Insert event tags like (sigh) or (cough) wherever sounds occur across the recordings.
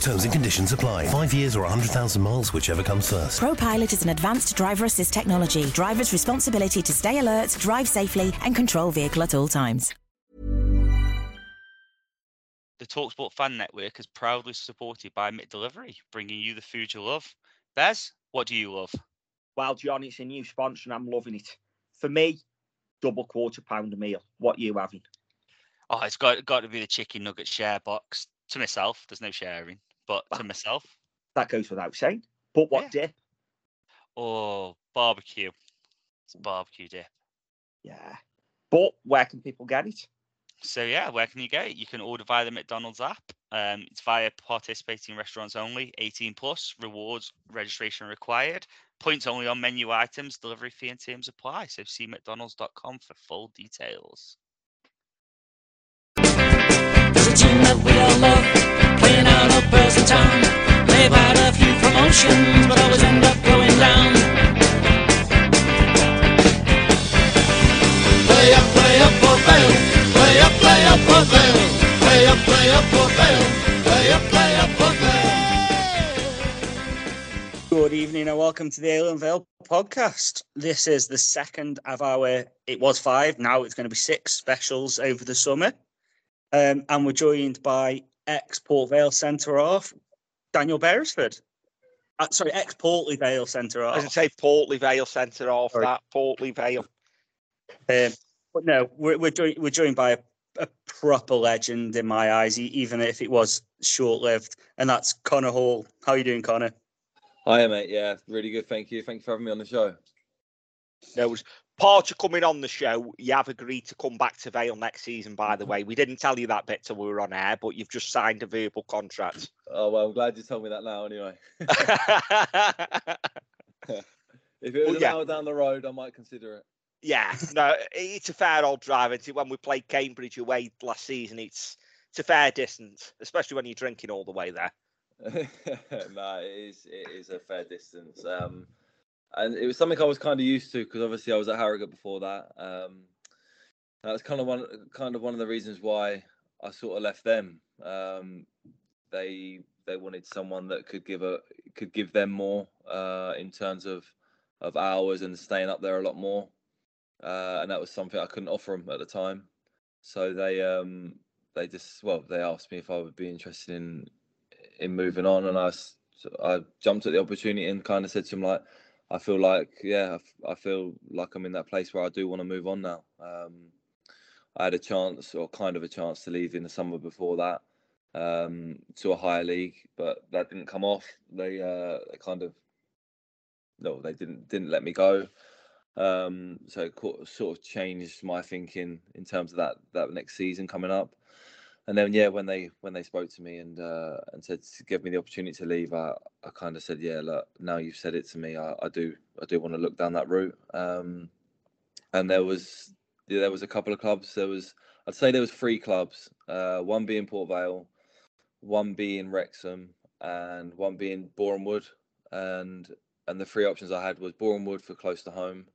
Terms and conditions apply. Five years or 100,000 miles, whichever comes first. ProPilot is an advanced driver assist technology. Driver's responsibility to stay alert, drive safely, and control vehicle at all times. The Talksport Fan Network is proudly supported by McDelivery, bringing you the food you love. Bez, what do you love? Well, John, it's a new sponsor and I'm loving it. For me, double quarter pounder meal. What you having? Oh, it's got got to be the chicken nugget share box. To myself, there's no sharing, but to myself, That goes without saying. But what Yeah. dip? oh, barbecue. It's a barbecue dip. Yeah. But where can people get it? So yeah, where can you get it? You can order via the McDonald's app. Um, it's via participating restaurants only, 18 plus, rewards registration required, points only on menu items, delivery fee and terms apply. So see mcdonalds.com for full details. Out of Burst Town. They've had a few promotions, but always end up going down. Play up, play up for Vale. Play up, play up for Vale. Play up, play up for Vale. Play up, play up for Vale. Good evening and welcome to the Alien Vale podcast. This is the second of our, it was five, now it's going to be six specials over the summer. Um, and we're joined by ex Port Vale centre half, Daniel Beresford. Uh, sorry, ex Portley Vale centre As I half. say, Portley Vale centre off that. Portley Vale. Um, but no, we're, we're, joined, we're joined by a, a proper legend in my eyes, even if it was short lived. And that's Connor Hall. How are you doing, Connor? Hiya, mate. Yeah, really good. Thank you. Thank you for having me on the show. There was part of coming on the show. You have agreed to come back to Vale next season, by the way. We didn't tell you that bit till we were on air, but you've just signed a verbal contract. Oh well, I'm glad you told me that now. Anyway, (laughs) (laughs) if it was Well, an yeah. hour down the road, I might consider it. yeah, no, it's a fair old drive. Isn't it? When we played Cambridge away last season, it's it's a fair distance, especially when you're drinking all the way there. (laughs) no, it is. It is a fair distance. Um, and it was something I was kind of used to because obviously I was at Harrogate before that. Um, was kind of one, kind of one of the reasons why I sort of left them. Um, they they wanted someone that could give a could give them more uh, in terms of of hours and staying up there a lot more, uh, and that was something I couldn't offer them at the time. So they um, they just well they asked me if I would be interested in in moving on, and I I jumped at the opportunity and kind of said to him like. I feel like, yeah, I feel like I'm in that place where I do want to move on now. Um, I had a chance, or kind of a chance, to leave in the summer before that um, to a higher league, but that didn't come off. They, uh, they kind of, no, they didn't didn't let me go. Um, so it sort of changed my thinking in terms of that that next season coming up. And then yeah, when they when they spoke to me and uh, and said to give me the opportunity to leave, I, I kind of said, yeah, look, now you've said it to me, I, I do I do want to look down that route. Um, and there was yeah, there was a couple of clubs. There was I'd say there was three clubs. Uh, one being Port Vale, one being Wrexham, and one being Boreham Wood. And and the three options I had was Boreham Wood for close to home,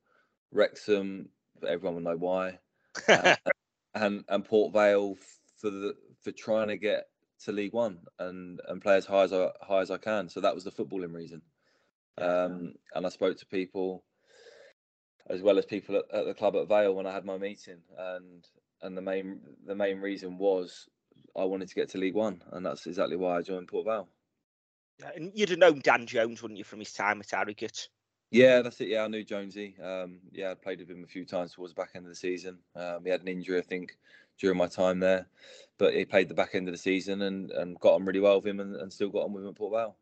Wrexham, everyone will know why, (laughs) and and Port Vale for the for trying to get to League One and and play as high as I high as I can. So that was the footballing reason. Um, and I spoke to people as well as people at, at the club at Vale when I had my meeting, and and the main the main reason was I wanted to get to League One, and that's exactly why I joined Port Vale. Yeah, And you'd have known Dan Jones, wouldn't you, from his time at Harrogate? Yeah, that's it. Yeah, I knew Jonesy. Um, yeah, I played with him a few times towards the back end of the season. Um, he had an injury, I think, during my time there, but he played the back end of the season and, and got on really well with him and, and still got on with him at Port Vale.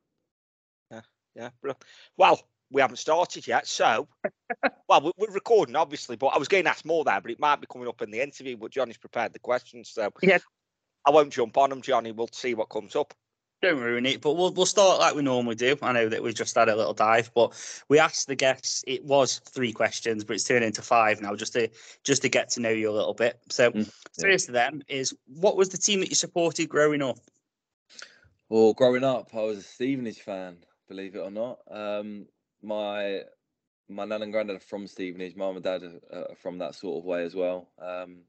Yeah, bro. Well, we haven't started yet. So, (laughs) well, we- we're recording obviously, but I was going to ask more there, but it might be coming up in the interview. But Johnny's prepared the questions, so Yeah. I won't jump on them, Johnny. We'll see what comes up. Don't ruin it, but we'll we'll start like we normally do. I know that we just had a little dive, but we asked the guests. It was three questions, but it's turned into five now, just to just to get to know you a little bit. So, Mm, yeah. first of them is what was the team that you supported growing up? Well, growing up, I was a Stevenage fan, believe it or not. Um, my my nan and granddad are from Stevenage. Mum and dad are, are from that sort of way as well. Um,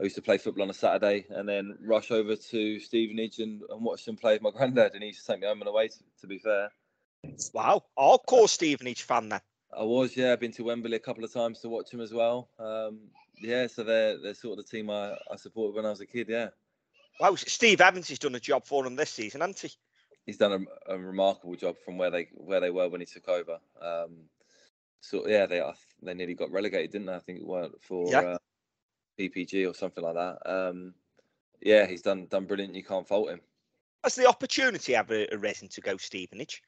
I used to play football on a Saturday and then rush over to Stevenage and, and watch them play with my (laughs) granddad. And he used to take me home and away. To, to be fair, Wow, hardcore Stevenage fan then. I was yeah. I've been to Wembley a couple of times to watch them as well. Um, yeah, so they're they're sort of the team I, I supported when I was a kid. Yeah. Wow, Steve Evans has done a job for them this season, hasn't he? he's done a, a remarkable job from where they where they were when he took over. Um, so yeah, they they nearly got relegated, didn't they? I think it weren't for Yeah. uh, PPG or something like that. Um, yeah, he's done done brilliant. You can't fault him. Has the opportunity ever arisen to go Stevenage?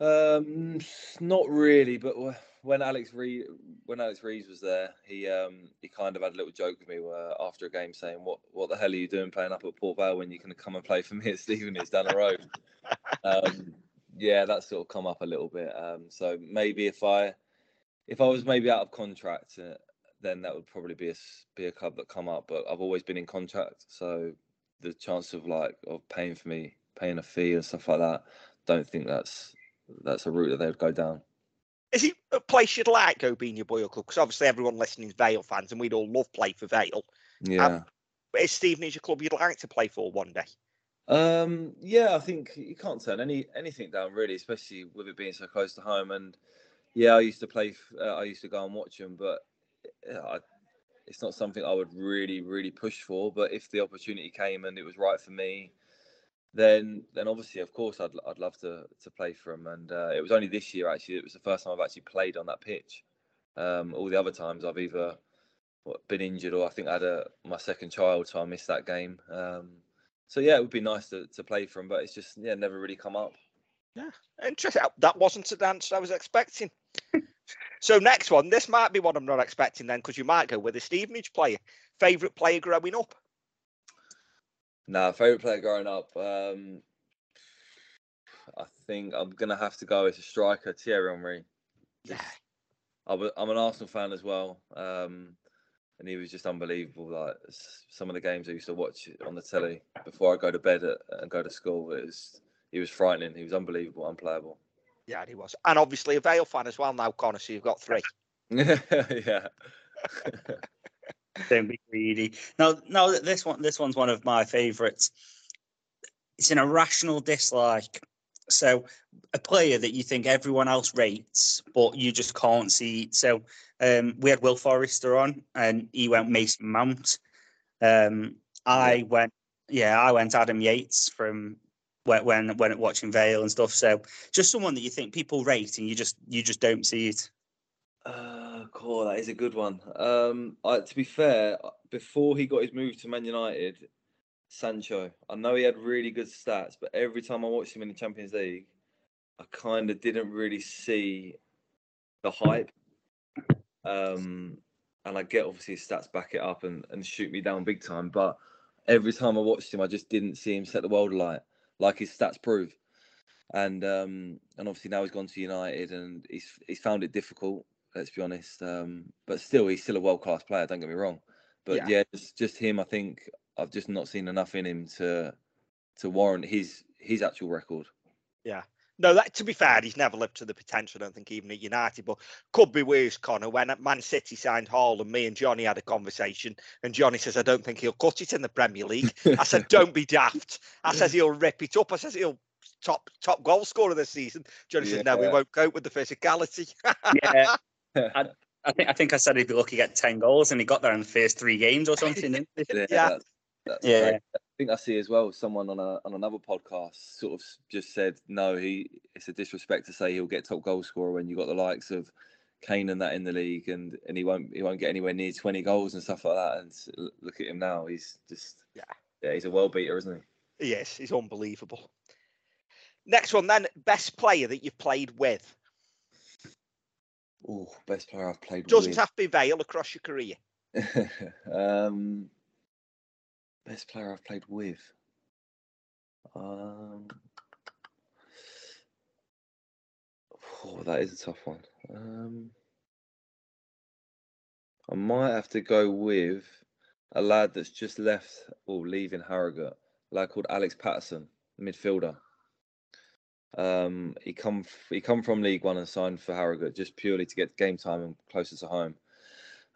Um, not really, but when Alex Reed when Alex Revell was there, he um he kind of had a little joke with me where, after a game saying, "What what the hell are you doing playing up at Port Vale when you can come and play for me at Stevenage down the road?" (laughs) um, yeah, that sort of come up a little bit. Um, so maybe if I if I was maybe out of contract, uh, then that would probably be a be a club that come up. But I've always been in contract, so the chance of like of paying for me, paying a fee and stuff like that, don't think that's that's a route that they would go down. Is he a place you'd like go being your boy club? Because obviously everyone listening is Vale fans, and we'd all love play for Vale. Yeah. But is Stevenage a club you'd like to play for one day? Um, yeah, I think you can't turn any anything down really, especially with it being so close to home. And yeah, I used to play. Uh, I used to go and watch them, but yeah, I, it's not something I would really, really push for. But if the opportunity came and it was right for me, then then obviously, of course, I'd I'd love to to play for them. And uh, it was only this year actually. It was the first time I've actually played on that pitch. Um, all the other times I've either what, been injured or I think I had a my second child, so I missed that game. Um, so yeah, it would be nice to, to play for him, but it's just yeah, never really come up. Yeah, interesting. That wasn't an answer I was expecting. (laughs) so next one, this might be one I'm not expecting then, because you might go with a Stevenage player. Favorite player growing up? Nah, favorite player growing up. Um, I think I'm gonna have to go as a striker, Thierry Henry. Yeah. I'm, an Arsenal fan as well, um, and he was just unbelievable. Like some of the games I used to watch on the telly before I go to bed at, and go to school, it was he was frightening. He was unbelievable, unplayable. Yeah, he was. And obviously a Vale fan as well now, Connor, so you've got three. (laughs) yeah. Don't be greedy. Now, now that this one, this one's one of my favourites. It's an irrational dislike. So, a player that you think everyone else rates, but you just can't see. So, um, we had Will Forrester on, and he went Mason Mount. Um, I went, yeah, I went Adam Yates from when when when watching Vale and stuff. So, just someone that you think people rate, and you just you just don't see it. Uh, cool. That is a good one. Um, I, to be fair, before he got his move to Man United, Sancho. I know he had really good stats, but every time I watched him in the Champions League, I kind of didn't really see the hype. Um, and I get obviously his stats back it up and, and shoot me down big time, but every time I watched him, I just didn't see him set the world alight, like his stats prove. And um, and obviously now he's gone to United and he's he's found it difficult. Let's be honest. Um, but still, he's still a world class player. Don't get me wrong. But Yeah. yeah, just, just him. I think I've just not seen enough in him to to warrant his his actual record. Yeah. No, that to be fair, he's never lived to the potential. I don't think even at United, but could be worse, Connor. When at Man City signed Haaland me and Johnny had a conversation, and Johnny says, "I don't think he'll cut it in the Premier League." I said, (laughs) "Don't be daft." I says he'll (laughs) rip it up. I says he'll top top goal scorer this season. Johnny said, "No, we won't cope with the physicality." Yeah. (laughs) I think I think I said he'd be lucky to get ten goals, and he got there in the first three games or something. Yeah, Yeah. That's, that's Yeah. I think I see as well. Someone on a on another podcast sort of just said, no, he it's a disrespect to say he'll get top goal scorer when you got the likes of Kane and that in the league, and and he won't he won't get anywhere near twenty goals and stuff like that. And look at him now; he's just Yeah. yeah, he's a world beater, isn't he? yes, he's unbelievable. Next one, then, best player that you've played with. Oh, best player I've played Doesn't with. have to be Vale across your career. (laughs) um, best player I've played with. Um, oh, that is a tough one. Um, I might have to go with a lad that's just left or leaving Harrogate, a lad called Alex Pattison, midfielder. Um, he come he come from League One and signed for Harrogate just purely to get game time and closer to home.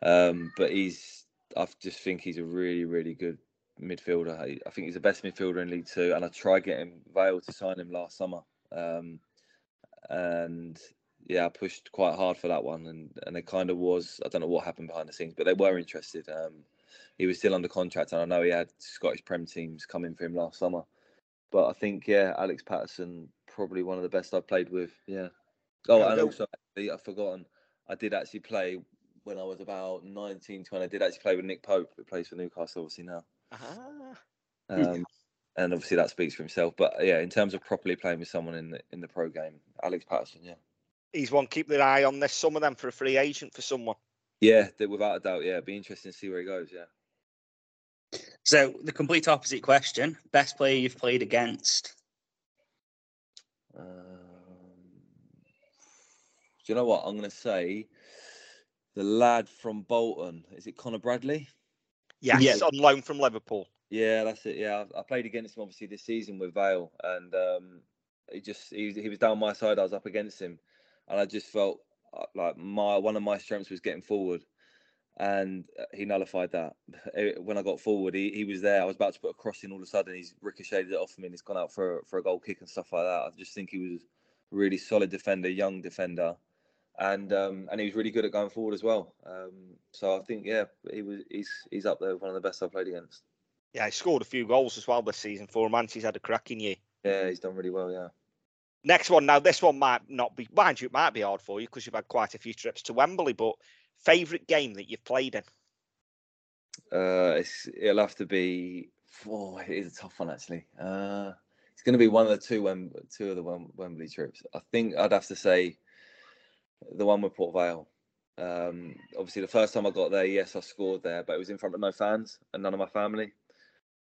Um, but he's I just think he's a really really good midfielder. I, I think he's the best midfielder in League Two, and I tried getting Vale to sign him last summer. Um, and yeah, I pushed quite hard for that one, and and it kind of was. I don't know what happened behind the scenes, but they were interested. Um, he was still under contract, and I know he had Scottish Prem teams coming for him last summer. But I think yeah, Alex Pattison probably one of the best I've played with. Yeah. Oh, and also I've forgotten. I did actually play when I was about 19, 20. I did actually play with Nick Pope, who plays for Newcastle, obviously now. Ah. Um, and obviously that speaks for himself. But yeah, in terms of properly playing with someone in the in the pro game, Alex Pattison, yeah. He's one keep their eye on this summer then for a free agent for someone. Yeah, without a doubt. Yeah, be interesting to see where he goes. Yeah. So the complete opposite question: best player you've played against? Um, do you know what I'm going to say? The lad from Bolton is it Connor Bradley? Yes, Yeah. on loan from Liverpool. Yeah, that's it. Yeah, I I played against him obviously this season with Vale, and um, he just he, he was down my side. I was up against him, and I just felt uh, like my one of my strengths was getting forward, and uh, he nullified that. (laughs) When I got forward, he, he was there. I was about to put a cross in. All of a sudden, he's ricocheted it off me, and he's gone out for for a goal kick and stuff like that. I just think he was a really solid defender, young defender, and um, and he was really good at going forward as well. Um, so I think yeah, he was he's he's up there one of the best I've played against. Yeah, he scored a few goals as well this season for him, and he's had a cracking year. Yeah, he's done really well. Yeah. Next one now, this one might not be, mind you, it might be hard for you because you've had quite a few trips to Wembley, but favourite game that you've played in? Uh, it's, it'll have to be. Oh, it is a tough one actually. Uh, it's going to be one of the two Wem- two of the Wem- Wembley trips. I think I'd have to say the one with Port Vale. Um, obviously, the first time I got there, yes, I scored there, but it was in front of no fans and none of my family.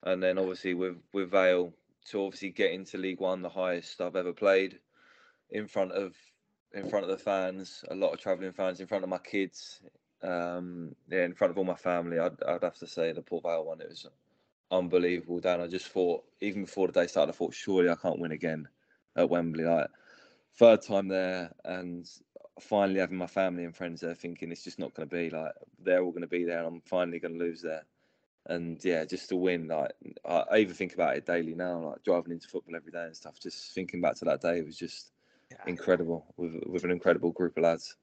And then obviously with with Vale to obviously get into League One, the highest I've ever played, in front of in front of the fans, a lot of travelling fans, in front of my kids, um, yeah, in front of all my family. I'd I'd have to say the Port Vale one. It was unbelievable. Dan, I just thought even before the day started, I thought surely I can't win again at Wembley. Like third time there, and finally having my family and friends there, thinking it's just not going to be like they're all going to be there, and I'm finally going to lose there. And yeah, just to win, like I, I even think about it daily now, like driving into football every day and stuff. Just thinking back to that day it was just incredible with with an incredible group of lads.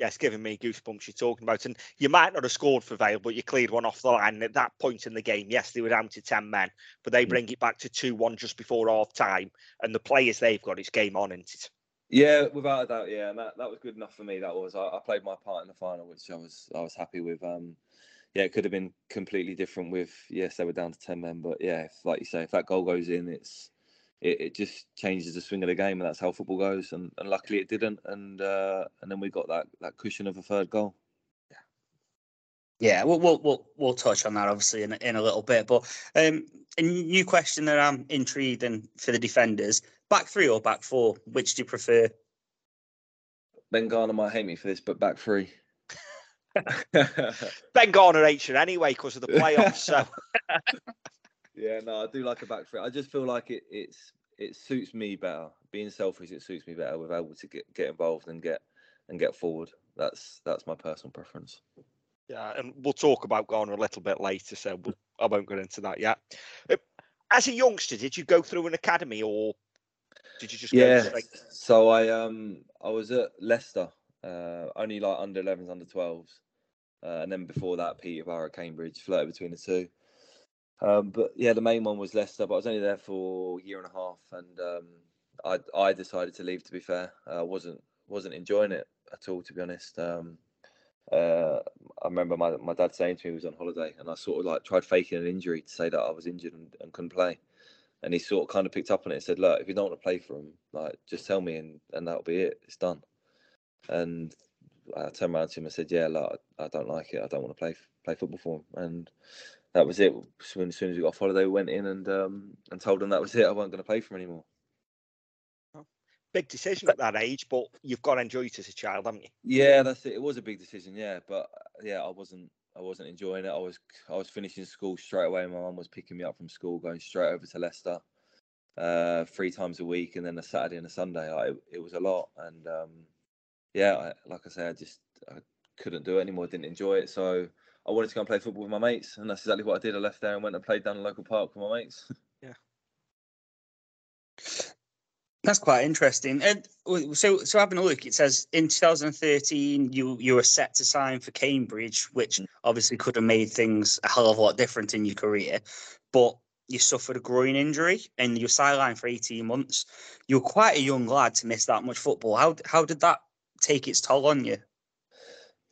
Yeah, it's giving me goosebumps you're talking about. And you might not have scored for Vale, but you cleared one off the line. At that point in the game, yes, they were down to 10 men, but they mm. bring it back to 2 1 just before half time. And the players they've got, it's game on, isn't it? Yeah, without a doubt, yeah, and that, that was good enough for me. That was I, I played my part in the final, which I was I was happy with. Um, yeah, it could have been completely different with yes, they were down to ten men, but yeah, if, like you say, if that goal goes in, it's it, it just changes the swing of the game, and that's how football goes. And, and luckily it didn't, and uh, and then we got that that cushion of a third goal. Yeah, we'll we'll we'll, we'll touch on that obviously in in a little bit. But um, a new question that I'm intrigued in for the defenders: back three or back four? Which do you prefer? Ben Garner might hate me for this, but back three. (laughs) Ben Garner hates you anyway because of the playoffs. so (laughs) Yeah, no, I do like a back three. I just feel like it it's it suits me better. Being selfish, it suits me better with able to get get involved and get and get forward. That's that's my personal preference. Yeah, and we'll talk about Garner a little bit later, so we'll, I won't get into that yet. Uh, As a youngster, did you go through an academy or did you just Yeah. So I um I was at Leicester, uh, only like under 11s, under 12s, uh, and then before that Peterborough, Cambridge, flirted between the two. Um, but yeah, the main one was Leicester, but I was only there for a year and a half, and um, I I decided to leave. To be fair, I wasn't wasn't enjoying it at all. To be honest, um, uh, I remember my my dad saying to me he was on holiday, and I sort of like tried faking an injury to say that I was injured and, and couldn't play. And he sort of kind of picked up on it and said, "Look, if you don't want to play for him, like just tell me, and and that'll be it. It's done." And I turned around to him and said, "Yeah, look, I don't like it. I don't want to play play football for him." And that was it. So as soon as we got off holiday, we went in and um, and told him that was it. I wasn't going to play for him anymore. Big decision at that age, but you've got to enjoy it as a child, haven't you? Yeah, that's it. It was a big decision, yeah, but yeah, I wasn't. I wasn't enjoying it. I was. I was finishing school straight away. My mum was picking me up from school, going straight over to Leicester, uh, three times a week, and then a Saturday and a Sunday. I, it was a lot, and um, yeah, I, like I say, I just I couldn't do it anymore. Didn't enjoy it, so I wanted to go and play football with my mates, and that's exactly what I did. I left there and went and played down the local park with my mates. (laughs) That's quite interesting. And so, so having a look, it says in 2013 you you were set to sign for Cambridge, which obviously could have made things a hell of a lot different in your career, but you suffered a groin injury and you were sidelined for 18 months. You were quite a young lad to miss that much football. How how did that take its toll on you?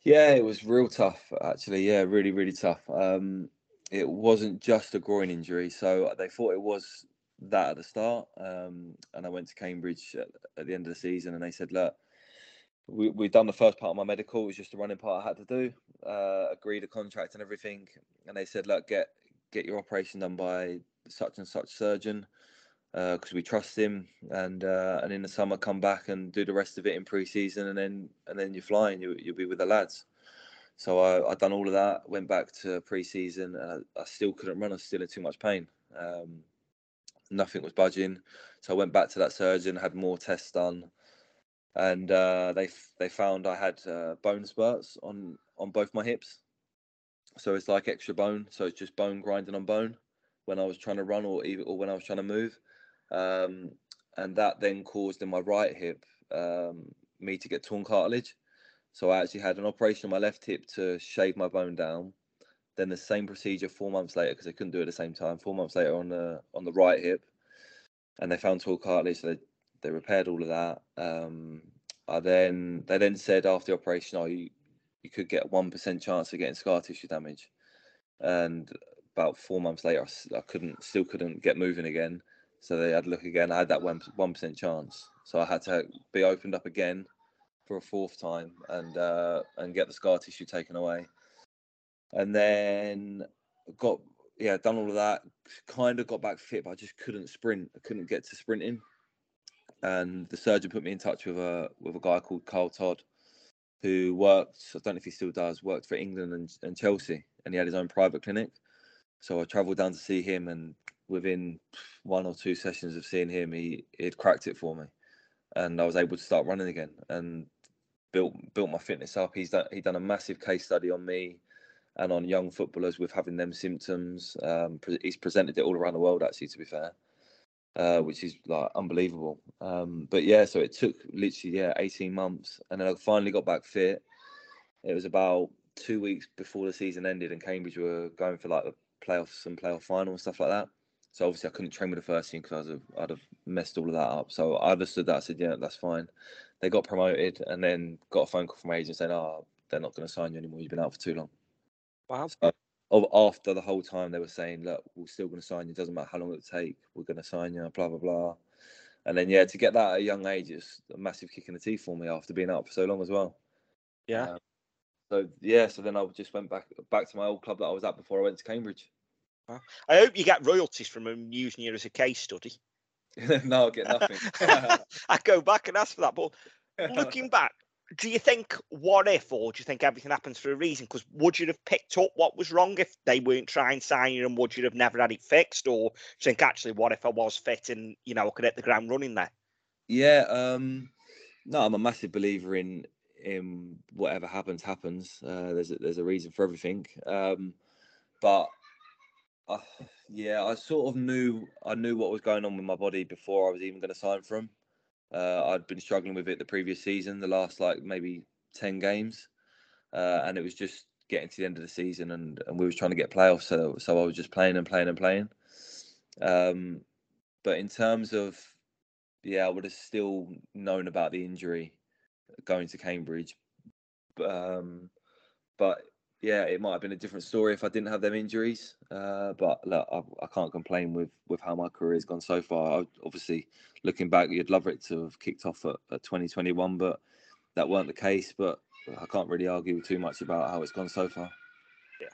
Yeah, it was real tough actually. Yeah, really, really tough. Um, it wasn't just a groin injury, so they thought it was that at the start. Um, and I went to Cambridge at, at the end of the season, and they said, "Look, we we've done the first part of my medical. It was just the running part I had to do. Uh, agreed a contract and everything. And they said, look, get get your operation done by such and such surgeon." Because we trust him, and uh, and in the summer come back and do the rest of it in pre-season, and then and then you're flying. You you'll be with the lads. So I I done all of that. Went back to pre-season, and I, I still couldn't run. I was still in too much pain. Um, nothing was budging. So I went back to that surgeon, had more tests done, and uh, they they found I had uh, bone spurs on on both my hips. So it's like extra bone. So it's just bone grinding on bone when I was trying to run or even or when I was trying to move, um, and that then caused in my right hip um, me to get torn cartilage. So I actually had an operation on my left hip to shave my bone down. Then the same procedure four months later because they couldn't do it at the same time. Four months later on the on the right hip, and they found torn cartilage. So they, they repaired all of that. Um, I then they then said after the operation, oh, you you could get one percent chance of getting scar tissue damage, and about four months later, I couldn't still couldn't get moving again. So they had to look again. I had that one one percent chance, so I had to be opened up again for a fourth time and uh, and get the scar tissue taken away. And then got yeah done all of that. Kind of got back fit, but I just couldn't sprint. I couldn't get to sprinting. And the surgeon put me in touch with a with a guy called Carl Todd, who worked. I don't know if he still does. Worked for England and, and Chelsea, and he had his own private clinic. So I travelled down to see him, and within one or two sessions of seeing him, he he'd cracked it for me, and I was able to start running again and built built my fitness up. He's done he done a massive case study on me and on young footballers with having them symptoms. Um, pre- he's presented it all around the world, actually, to be fair, uh, which is like unbelievable. Um, but yeah, so it took literally yeah eighteen months, and then I finally got back fit. It was about two weeks before the season ended, and Cambridge were going for like the playoffs and playoff final and stuff like that. So obviously I couldn't train with the first team because I'd have, messed all of that up. So I understood that. I said, yeah, that's fine. They got promoted and then got a phone call from agents saying, oh, they're not going to sign you anymore. You've been out for too long. Wow. So of- after the whole time, they were saying, look, we're still going to sign you. Doesn't matter how long it take. We're going to sign you, blah, blah, blah. And then, yeah, to get that at a young age, it's a massive kick in the teeth for me after being out for so long as well. Yeah. Um, so, yeah, so then I just went back back to my old club that I was at before I went to Cambridge. I hope you get royalties from them using you as a case study. (laughs) no, I'll get nothing. (laughs) I go back and ask for that. But (laughs) looking back, do you think what if, or do you think everything happens for a reason? Because would you have picked up what was wrong if they weren't trying to sign you, and would you have never had it fixed? Or do you think actually, what if I was fit and you know I could hit the ground running there? Yeah, um, no, I'm a massive believer in in whatever happens happens. Uh, there's a, there's a reason for everything. Um, but uh, yeah, I sort of knew I knew what was going on with my body before I was even going to sign for him. Uh, I'd been struggling with it the previous season, the last like maybe ten games, uh, and it was just getting to the end of the season, and, and we were trying to get playoffs. So so I was just playing and playing and playing. Um, but in terms of yeah, I would have still known about the injury going to Cambridge. Um, but yeah, it might have been a different story if I didn't have them injuries. Uh, but look, I, I can't complain with with how my career has gone so far. I, obviously, looking back, you'd love it to have kicked off at, at 2021, but that weren't the case, but I can't really argue too much about how it's gone so far. Yeah.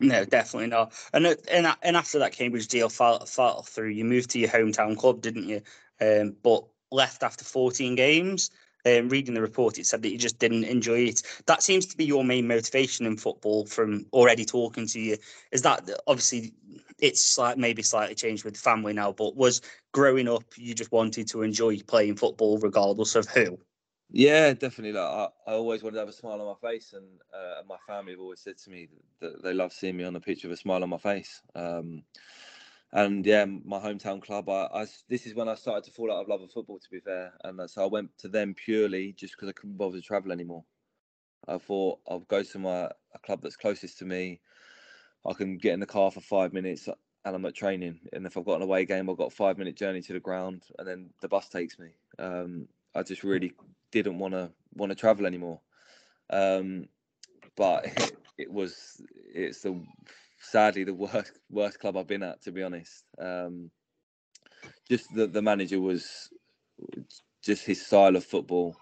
No, definitely not. And uh, and and after that Cambridge deal fell, fell through, you moved to your hometown club, didn't you? Um, but left after 14 games. Um, reading the report, it said that you just didn't enjoy it. That seems to be your main motivation in football. From already talking to you, is that obviously it's like maybe slightly changed with family now, but was growing up you just wanted to enjoy playing football regardless of who? Yeah, definitely. Like I, I always wanted to have a smile on my face, and uh, my family have always said to me that they love seeing me on the pitch with a smile on my face. Um, and yeah, my hometown club. I this is when I started to fall out of love of football. To be fair, and uh, so I went to them purely just because I couldn't bother to travel anymore. I thought I'll go to my a club that's closest to me. I can get in the car for five minutes and I'm at training. And if I've got an away game, I've got a five minute journey to the ground, and then the bus takes me. Um, I just really didn't want to want to travel anymore. Um, but it, (laughs) it was it's the sadly the worst (laughs) worst club I've been at to be honest. Um, just the the manager was just his style of football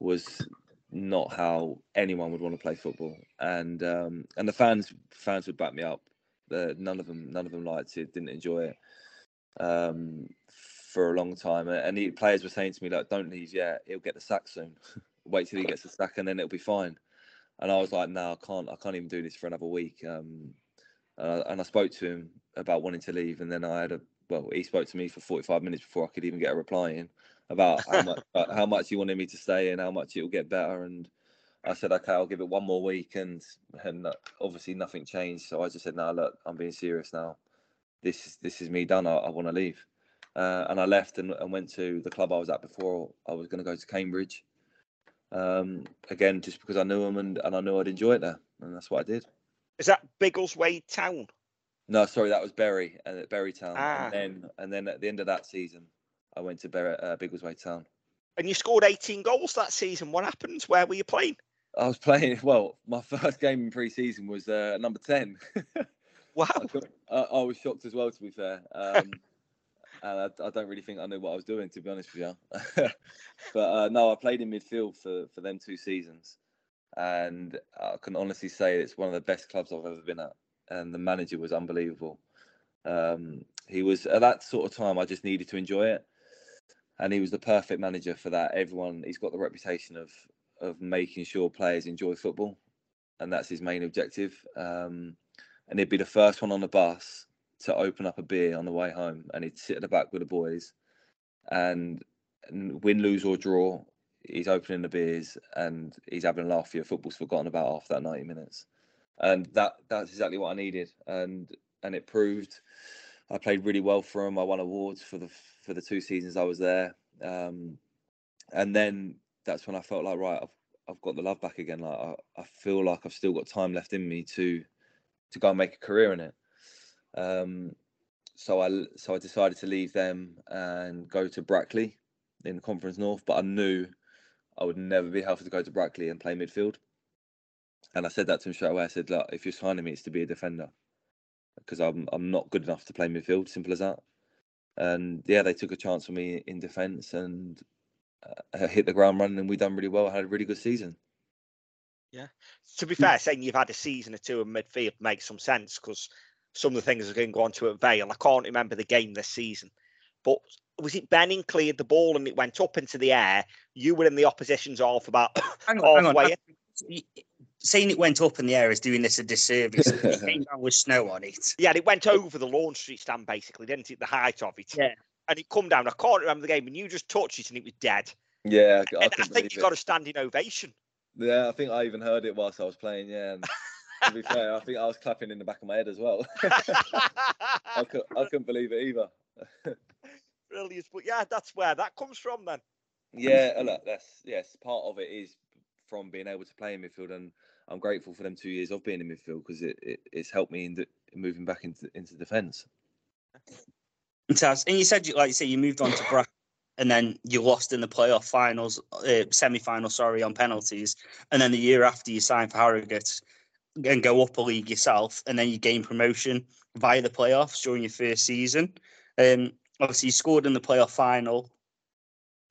was not how anyone would want to play football, and um, and the fans fans would back me up. None of them none of them liked it, didn't enjoy it um, for a long time. And the players were saying to me like, "Don't leave yet. He'll get the sack soon. (laughs) Wait till he gets the sack, and then it'll be fine." And I was like, "No, I can't. I can't even do this for another week." Um, uh, and I spoke to him about wanting to leave, and then I had a well, he spoke to me for forty five minutes before I could even get a reply in about how much (laughs) uh, how much he wanted me to stay and how much it'll get better. And I said, "Okay, I'll give it one more week," and and obviously nothing changed. So I just said, "No, look, I'm being serious now. This is this is me done. I, I want to leave." Uh, and I left and, and went to the club I was at before. I was going to go to Cambridge. Um, again, just because I knew him and, and I knew I'd enjoy it there, and that's what I did. Is that Biggleswade Town? No, sorry, that was Bury and at Bury Town, Ah. and then and then at the end of that season, I went to Bury, uh, Biggleswade Town. And you scored 18 goals that season. What happened? Where were you playing? I was playing. (laughs) Well, my first game in pre-season was uh, number ten. (laughs) Wow. I, got- I, I was shocked as well, to be fair. Um, (laughs) and I, I don't really think I knew what I was doing, to be honest with you. but uh, no, I played in midfield for, for them two seasons, and I can honestly say it's one of the best clubs I've ever been at. And the manager was unbelievable. Um, he was at that sort of time. I just needed to enjoy it, and he was the perfect manager for that. Everyone, he's got the reputation of of making sure players enjoy football, and that's his main objective. Um, and he'd be the first one on the bus to open up a beer on the way home, and he'd sit at the back with the boys, and, and win, lose or draw, he's opening the beers and he's having a laugh. for you. football's forgotten about after that ninety minutes, and that that's exactly what I needed, and and it proved. I played really well for him. I won awards for the for the two seasons I was there, um, and then that's when I felt like right, I've I've got the love back again. Like I, I feel like I've still got time left in me to to go and make a career in it. Um, so I so I decided to leave them and go to Brackley in the Conference North, but I knew I would never be healthy to go to Brackley and play midfield. And I said that to him straight away. I said, look, if you're signing me, it's to be a defender because I'm I'm not good enough to play midfield. Simple as that. And yeah, they took a chance on me in defence and uh, (laughs) hit the ground running, and we done really well. I had a really good season. Yeah. To be fair, saying you've had a season or two in midfield makes some sense because some of the things are going to go on to at Vale. I can't remember the game this season, but was it Benning cleared the ball and it went up into the air? You were in the opposition's half about Hang (coughs) on, hang on. halfway. I- Saying it went up in the air is doing this a disservice. it (laughs) came down with snow on it. Yeah, and it went over the Lorne Street stand basically, didn't it? The height of it. Yeah. And it come down. I can't remember the game, and you just touched it and it was dead. Yeah, I, and I couldn't think you it. got a standing ovation. Yeah, I think I even heard it whilst I was playing. Yeah, and to be fair, I think I was clapping in the back of my head as well. (laughs) I, could, I couldn't believe it either. (laughs) Brilliant. But yeah, that's where that comes from then. Yeah, look, that's yes. Part of it is from being able to play in midfield, and I'm grateful for them two years of being in midfield because it, it it's helped me in the, moving back into into defence. Taz, and you said, you- like you say, you moved on to Brack, and then you lost in the playoff finals, uh, semi-final, sorry, on penalties, and then the year after you signed for Harrogate and go up a league yourself, and then you gain promotion via the playoffs during your first season. Um, obviously, you scored in the playoff final,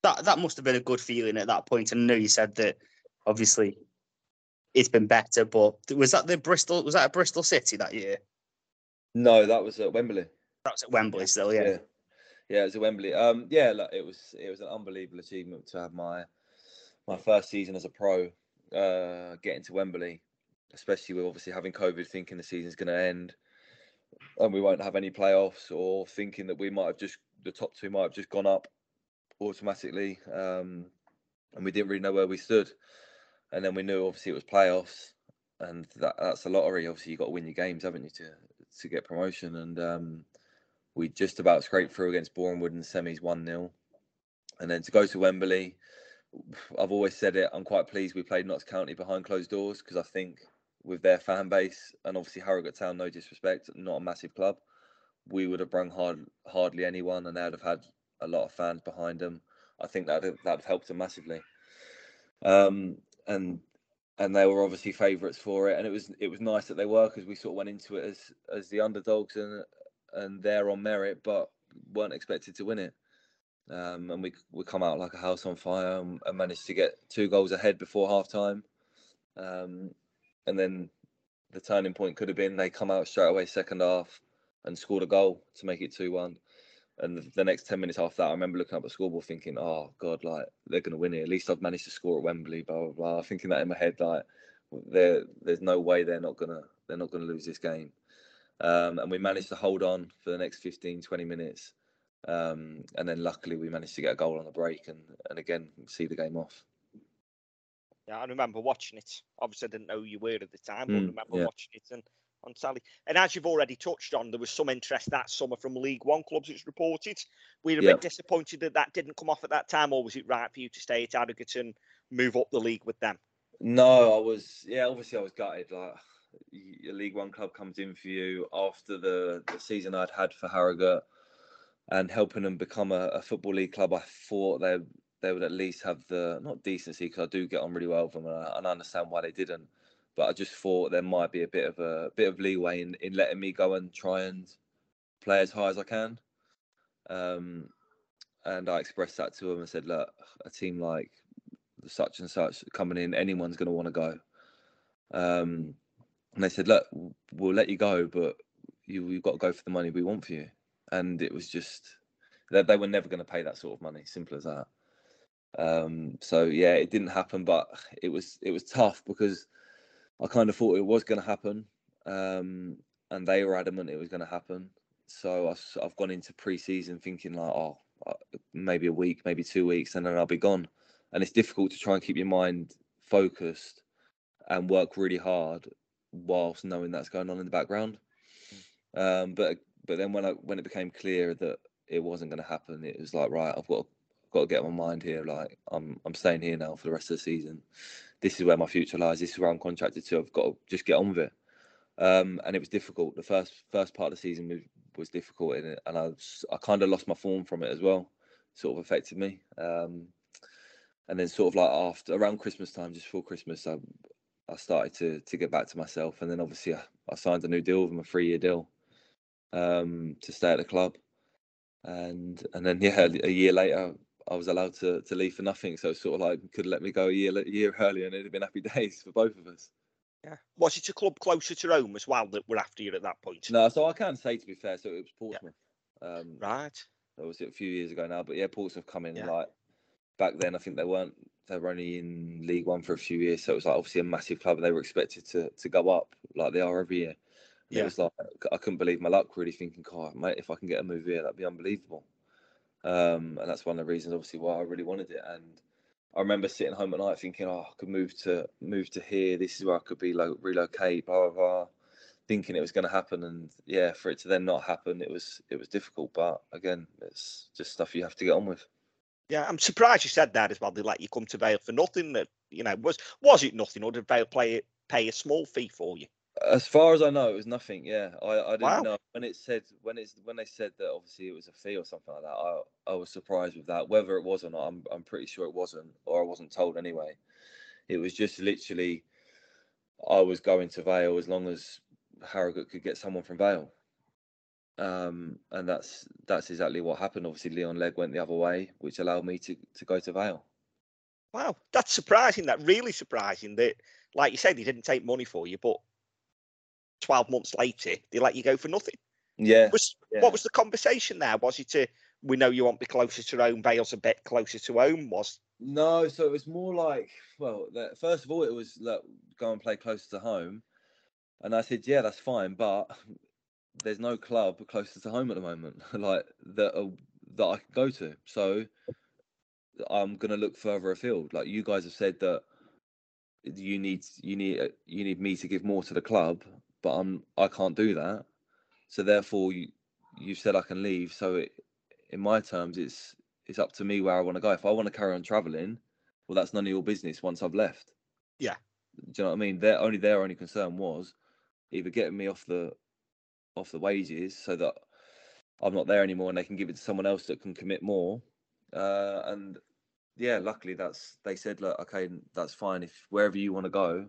that that must have been a good feeling at that point. And I know you said that obviously it's been better, but was that the Bristol? Was that at Bristol City that year? No, that was at Wembley. That was at Wembley still, yeah. Yeah, yeah, it was at Wembley. Um, yeah, look, it was it was an unbelievable achievement to have my my first season as a pro, uh, getting to Wembley, especially with obviously having COVID, thinking the season's going to end, and we won't have any playoffs, or thinking that we might have just the top two might have just gone up automatically, um, and we didn't really know where we stood, and then we knew obviously it was playoffs, and that that's a lottery. Obviously, you've got to win your games, haven't you, to to get promotion, and um, we just about scraped through against Boreham Wood in the semis one 0 and then to go to Wembley. I've always said it. I'm quite pleased we played Notts County behind closed doors because I think with their fan base and obviously Harrogate Town, no disrespect, not a massive club, we would have brung hard, hardly anyone, and they'd have had a lot of fans behind them. I think that that have helped them massively. Um, and and they were obviously favourites for it, and it was it was nice that they were because we sort of went into it as as the underdogs and and they're on merit, but weren't expected to win it. Um, and we we come out like a house on fire and, and managed to get two goals ahead before half time. Um, and then the turning point could have been they come out straight away second half and scored a goal to make it 2 1. And the next 10 minutes after that, I remember looking up at the scoreboard thinking, oh, God, like, they're going to win it. At least I've managed to score at Wembley, blah, blah, blah. Thinking that in my head, like, there, there's no way they're not going to they're not going to lose this game. Um, and we managed to hold on for the next 15, 20 minutes. Um, and then luckily we managed to get a goal on the break and, and again see the game off. Yeah, I remember watching it. Obviously, I didn't know who you were at the time, but I Mm, remember yeah. watching it and on Sally. And as you've already touched on, there was some interest that summer from League One clubs. It's reported. We were a Yeah. bit disappointed that that didn't come off at that time, or was it right for you to stay at Harrogate and move up the league with them? No, I was yeah. Obviously, I was gutted. Like a League One club comes in for you after the the season I'd had for Harrogate, and helping them become a, a football league club. I thought they they would at least have the not decency because I do get on really well with them, and I, and I understand why they didn't. But I just thought there might be a bit of a bit of leeway in, in letting me go and try and play as high as I can. Um, and I expressed that to them and said, look, a team like such and such coming in, anyone's going to want to go. Um, and they said, look, we'll let you go, but you, you've got to go for the money we want for you. And it was just, they, they were never going to pay that sort of money, simple as that. Um, so yeah, it didn't happen, but it was it was tough because I kind of thought it was going to happen, um, and they were adamant it was going to happen. So I've, gone into pre-season thinking like, oh, uh, maybe a week, maybe two weeks, and then I'll be gone. And it's difficult to try and keep your mind focused and work really hard whilst knowing that's going on in the background. Um, but but then when I when it became clear that it wasn't going to happen, it was like right, I've got got to get my mind here. Like I'm I'm staying here now for the rest of the season. This is where my future lies. This is where I'm contracted to. I've got to just get on with it. Um, and it was difficult. The first first part of the season was, was difficult, and I was, I kind of lost my form from it as well. Sort of affected me. Um, and then sort of like after around Christmas time, just before Christmas, I I started to to get back to myself, and then obviously I, I signed a new deal with him, a three year deal, um, to stay at the club, and and then (laughs) yeah, a year later I was allowed to to leave for nothing, so sort of like could let me go a year a year earlier, and it'd have been happy (laughs) days for both of us. Yeah. Was it a club closer to home as well that were after you at that point? No, so I can say to be fair, so it was Portsmouth. Um, Right. that was a few years ago now, but yeah, Portsmouth come in Yeah. like back then. I think they weren't they were only in League One for a few years, so it was like obviously a massive club, and they were expected to to go up like they are every year. And Yeah. It was like I couldn't believe my luck, really thinking, God, mate, if I can get a move here, that'd be unbelievable. Um, and that's one of the reasons, obviously, why I really wanted it. And I remember sitting home at night thinking, oh, I could move to move to here. This is where I could be like relocate, blah blah blah. Thinking it was going to happen, and yeah, for it to then not happen, it was it was difficult. But again, it's just stuff you have to get on with. Yeah, I'm surprised you said that as well. They let you come to Vale for nothing. That you know was was it nothing, or did Vale play pay a small fee for you? As far as I know, it was nothing. Yeah, I, I didn't Wow. know when it said when it's when they said that obviously it was a fee or something like that. I I was surprised with that. Whether it was or not, I'm I'm pretty sure it wasn't, or I wasn't told anyway. It was just literally, I was going to Vale as long as Harrogate could get someone from Vale. Um, and that's that's exactly what happened. Obviously, Leon Legge went the other way, which allowed me to to go to Vale. Wow, that's surprising. That really surprising. That, like you said, they didn't take money for you, but twelve months later they let you go for nothing. Yeah. Was yeah. what was the conversation there? Was it to we know you want to be closer to home, Vale's a bit closer to home? Was No, so it was more like, well, first of all, it was like go and play closer to home, and I said, yeah, that's fine, but there's no club closer to home at the moment, (laughs) like that uh, that I can go to. So I'm gonna look further afield. Like you guys have said that you need you need you need me to give more to the club, but I'm I can't do that. So therefore, you you said I can leave. So it, in my terms, it's it's up to me where I want to go. If I want to carry on traveling, well, that's none of your business once I've left. Yeah. Do you know what I mean? Their only their only concern was either getting me off the off the wages so that I'm not there anymore and they can give it to someone else that can commit more. Uh, and yeah, luckily that's they said, look, okay, that's fine. If wherever you want to go,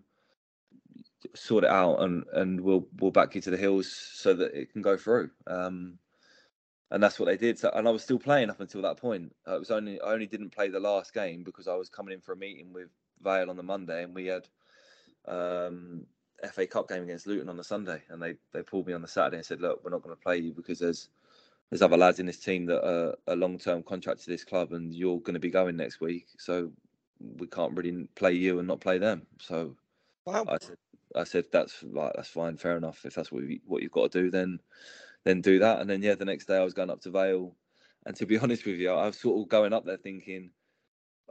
sort it out and and we'll we'll back you to the hills so that it can go through. Um, and that's what they did. So, and I was still playing up until that point. Uh, it was only I only didn't play the last game because I was coming in for a meeting with Vale on the Monday, and we had um, FA Cup game against Luton on the Sunday, and they they pulled me on the Saturday and said, "Look, we're not going to play you because there's there's other lads in this team that are a long term contract to this club, and you're going to be going next week, so we can't really play you and not play them." So wow. I said, I said that's like that's fine, fair enough. If that's what you, what you've got to do, then then do that. And then yeah, the next day I was going up to Vale, and to be (laughs) honest with you, I was sort of going up there thinking,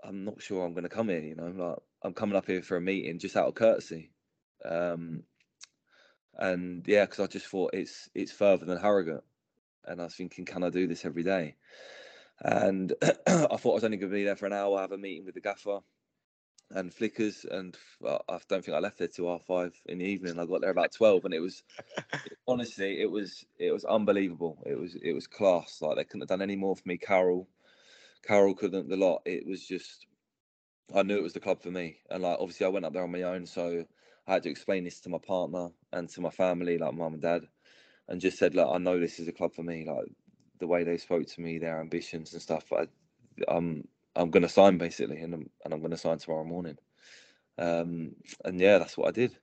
I'm not sure I'm going to come here. You know, like I'm coming up here for a meeting just out of courtesy. Um, and yeah, because I just thought it's it's further than Harrogate, and I was thinking, can I do this every day? And (clears throat) I thought I was only going to be there for an hour, have a meeting with the gaffer and flickers, and uh, I don't think I left there till half five in the evening. I got there about twelve, and it was honestly, it was it was unbelievable. It was it was class. Like they couldn't have done any more for me. Carol, Carol couldn't. The lot. It was just. I knew it was the club for me, and like obviously I went up there on my own, so I had to explain this to my partner and to my family, like mum and dad, and just said, like I know this is a club for me. Like the way they spoke to me, their ambitions and stuff. I, I'm I'm going to sign basically, and I'm, and I'm going to sign tomorrow morning. Um, and yeah, that's what I did.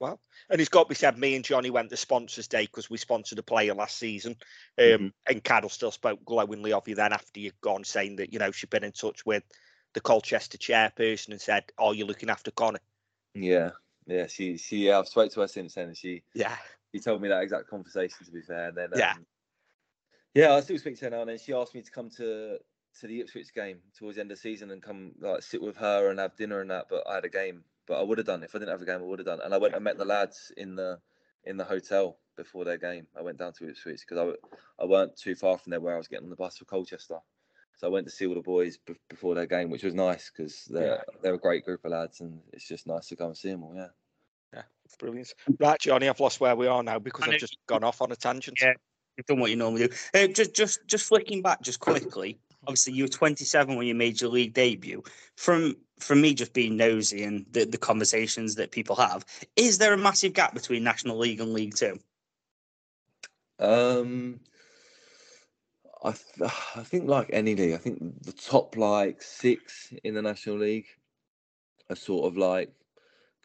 Well, And it's got to be said, me and Johnny went to Sponsors Day because we sponsored a player last season. Um, Mhm. And Carol still spoke glowingly of you then after you'd gone, saying that, you know, she'd been in touch with the Colchester chairperson and said, Oh, you're looking after Connor. Yeah, yeah. She she yeah, I've spoke to her since then, and she Yeah. she told me that exact conversation. To be fair, and then Yeah. um, yeah, I still speak to her now, and then she asked me to come to to the Ipswich game towards the end of the season and come like sit with her and have dinner and that. But I had a game, but I would have done if I didn't have a game. I would have done, and I went and met the lads in the in the hotel before their game. I went down to Ipswich because I I weren't too far from there where I was getting on the bus for Colchester. So I went to see all the boys b- before their game, which was nice because they're they're a great group of lads, and it's just nice to go and see them all. Yeah. Yeah. Brilliant. Right, Johnny, I've lost where we are now because I I've just gone off on a tangent. Yeah. You've done what you normally do. Uh, just, just, just flicking back, just quickly. Obviously, you were 27 when you made your league debut. From from me just being nosy and the, the conversations that people have, is there a massive gap between National League and League Two? Um, I th- I think like any league, I think the top like six in the National League are sort of like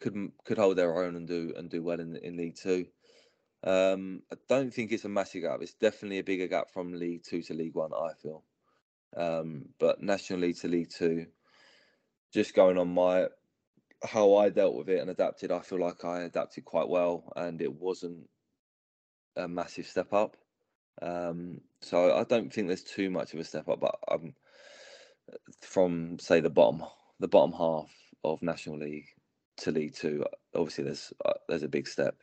could could hold their own and do and do well in in League Two. Um, I don't think it's a massive gap. It's definitely a bigger gap from League Two to League One. I feel, um, but National League to League Two, just going on my how I dealt with it and adapted. I feel like I adapted quite well, and it wasn't a massive step up. Um, so I don't think there's too much of a step up, but um, from say the bottom, the bottom half of National League to League Two, obviously there's uh, there's a big step.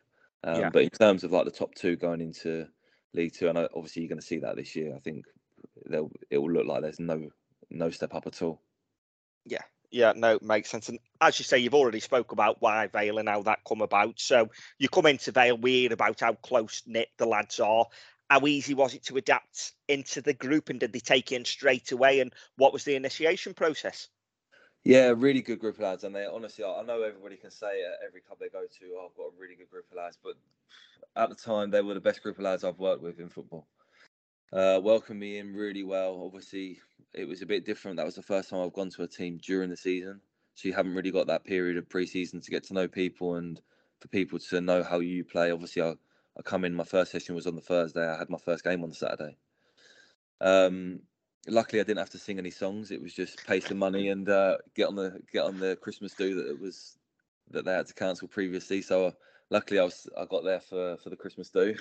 Um, Yeah. But in terms of like the top two going into League Two, and I- obviously you're going to see that this year. I think they'll it will look like there's no no step up at all. Yeah, yeah, no, makes sense. And as you say, you've already spoke about why Vale and how that come about. So you come into Vale, we hear about how close knit the lads are. How easy was it to adapt into the group, and did they take in straight away? And what was the initiation process? Yeah, really good group of lads, and they honestly, I I know everybody can say at every club they go to, oh, I've got a really good group of lads, but at the time they were the best group of lads I've worked with in football. Uh, welcomed me in really well. Obviously, it was a bit different. That was the first time I've gone to a team during the season, so you haven't really got that period of pre-season to get to know people and for people to know how you play. Obviously, I, I come in. My first session was on the Thursday. I had my first game on the Saturday. Um, luckily, I didn't have to sing any songs. It was just pay some money and uh, get on the get on the Christmas do that it was that they had to cancel previously. So uh, luckily, I was I got there for for the Christmas do.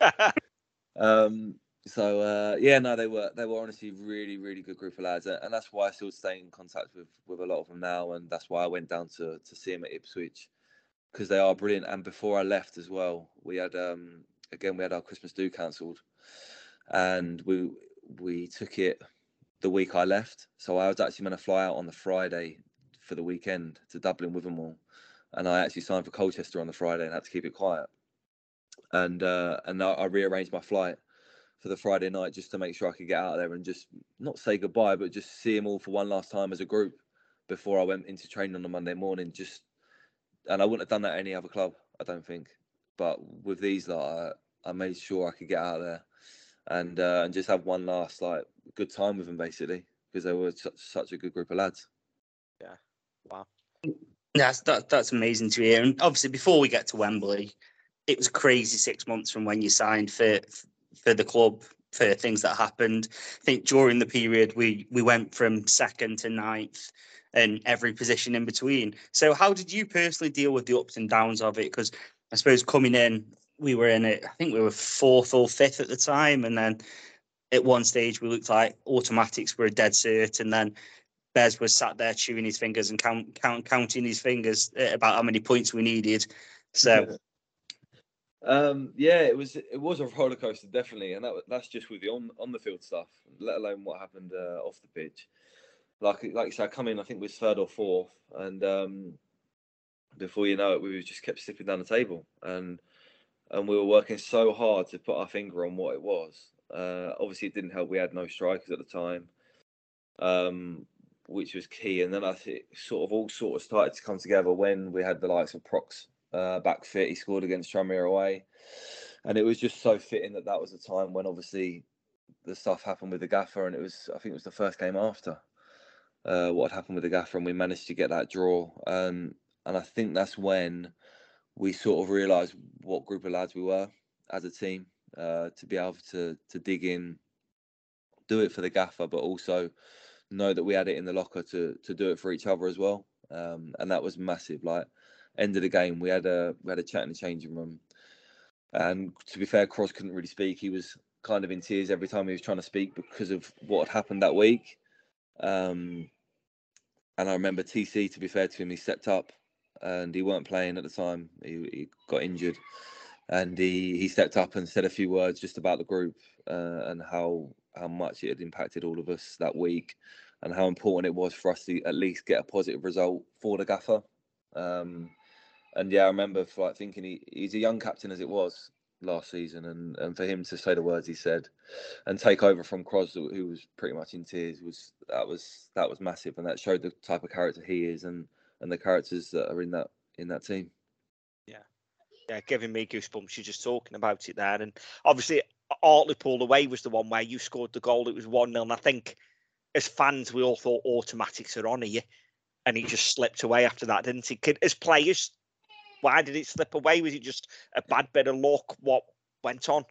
(laughs) (laughs) um, so uh, yeah, no, they were they were honestly really really good group of lads, and that's why I still stay in contact with with a lot of them now, and that's why I went down to to see them at Ipswich because they are brilliant. And before I left as well, we had um again we had our Christmas do cancelled, and we we took it the week I left. So I was actually going to fly out on the Friday for the weekend to Dublin with them all, and I actually signed for Colchester on the Friday and had to keep it quiet. And uh, and I, I rearranged my flight for the Friday night just to make sure I could get out of there and just not say goodbye, but just see them all for one last time as a group before I went into training on the Monday morning. Just and I wouldn't have done that at any other club, I don't think. But with these, like, I, I made sure I could get out of there and uh, and just have one last like good time with them, basically, because they were such, such a good group of lads. Yeah. Wow. That's that, that's amazing to hear. And obviously, before we get to Wembley, it was a crazy six months from when you signed for for the club for things that happened. I think during the period we we went from second to ninth and every position in between. So how did you personally deal with the ups and downs of it? Because I suppose coming in, we were in it. I think we were fourth or fifth at the time, and then at one stage we looked like automatics were a dead cert, and then Bez was sat there chewing his fingers and count, count counting his fingers about how many points we needed. So Um, yeah, it was it was a roller coaster, definitely, and that that's just with the on on the field stuff, let alone what happened uh, off the pitch. Like like you said, I come in, I think was third or fourth, and um, before you know it, we just kept slipping down the table, and and we were working so hard to put our finger on what it was. Uh, obviously, it didn't help. We had no strikers at the time, um, which was key. And then I think sort of all sort of started to come together when we had the likes of Prox uh, back fit. He scored against Tranmere away, and it was just so fitting that that was the time when obviously the stuff happened with the gaffer, and it was I think it was the first game after uh, what had happened with the gaffer, and we managed to get that draw. Um, and I think that's when we sort of realised what group of lads we were as a team uh, to be able to to dig in, do it for the gaffer, but also know that we had it in the locker to to do it for each other as well. Um, and that was massive. Like end of the game, we had a we had a chat in the changing room, and to be fair, Cros couldn't really speak. He was kind of in tears every time he was trying to speak because of what had happened that week. Um, and I remember TC, to be fair to him, he stepped up and he weren't playing at the time. He, he got injured, and he, he stepped up and said a few words just about the group uh, and how how much it had impacted all of us that week, and how important it was for us to at least get a positive result for the gaffer. Um, and yeah, I remember like thinking he, he's a young captain as it was last season, and, and for him to say the words he said and take over from Cros, who was pretty much in tears, was that was that was massive, and that showed the type of character he is and and the characters that are in that in that team. Yeah, yeah, giving me goosebumps. You're just talking about it there. And obviously, Hartlepool away was the one where you scored the goal. It was 1 0. And I think as fans, we all thought automatics are on here. And he just slipped away after that, didn't he? As players, why did it slip away? Was it just a bad bit of luck? What went on?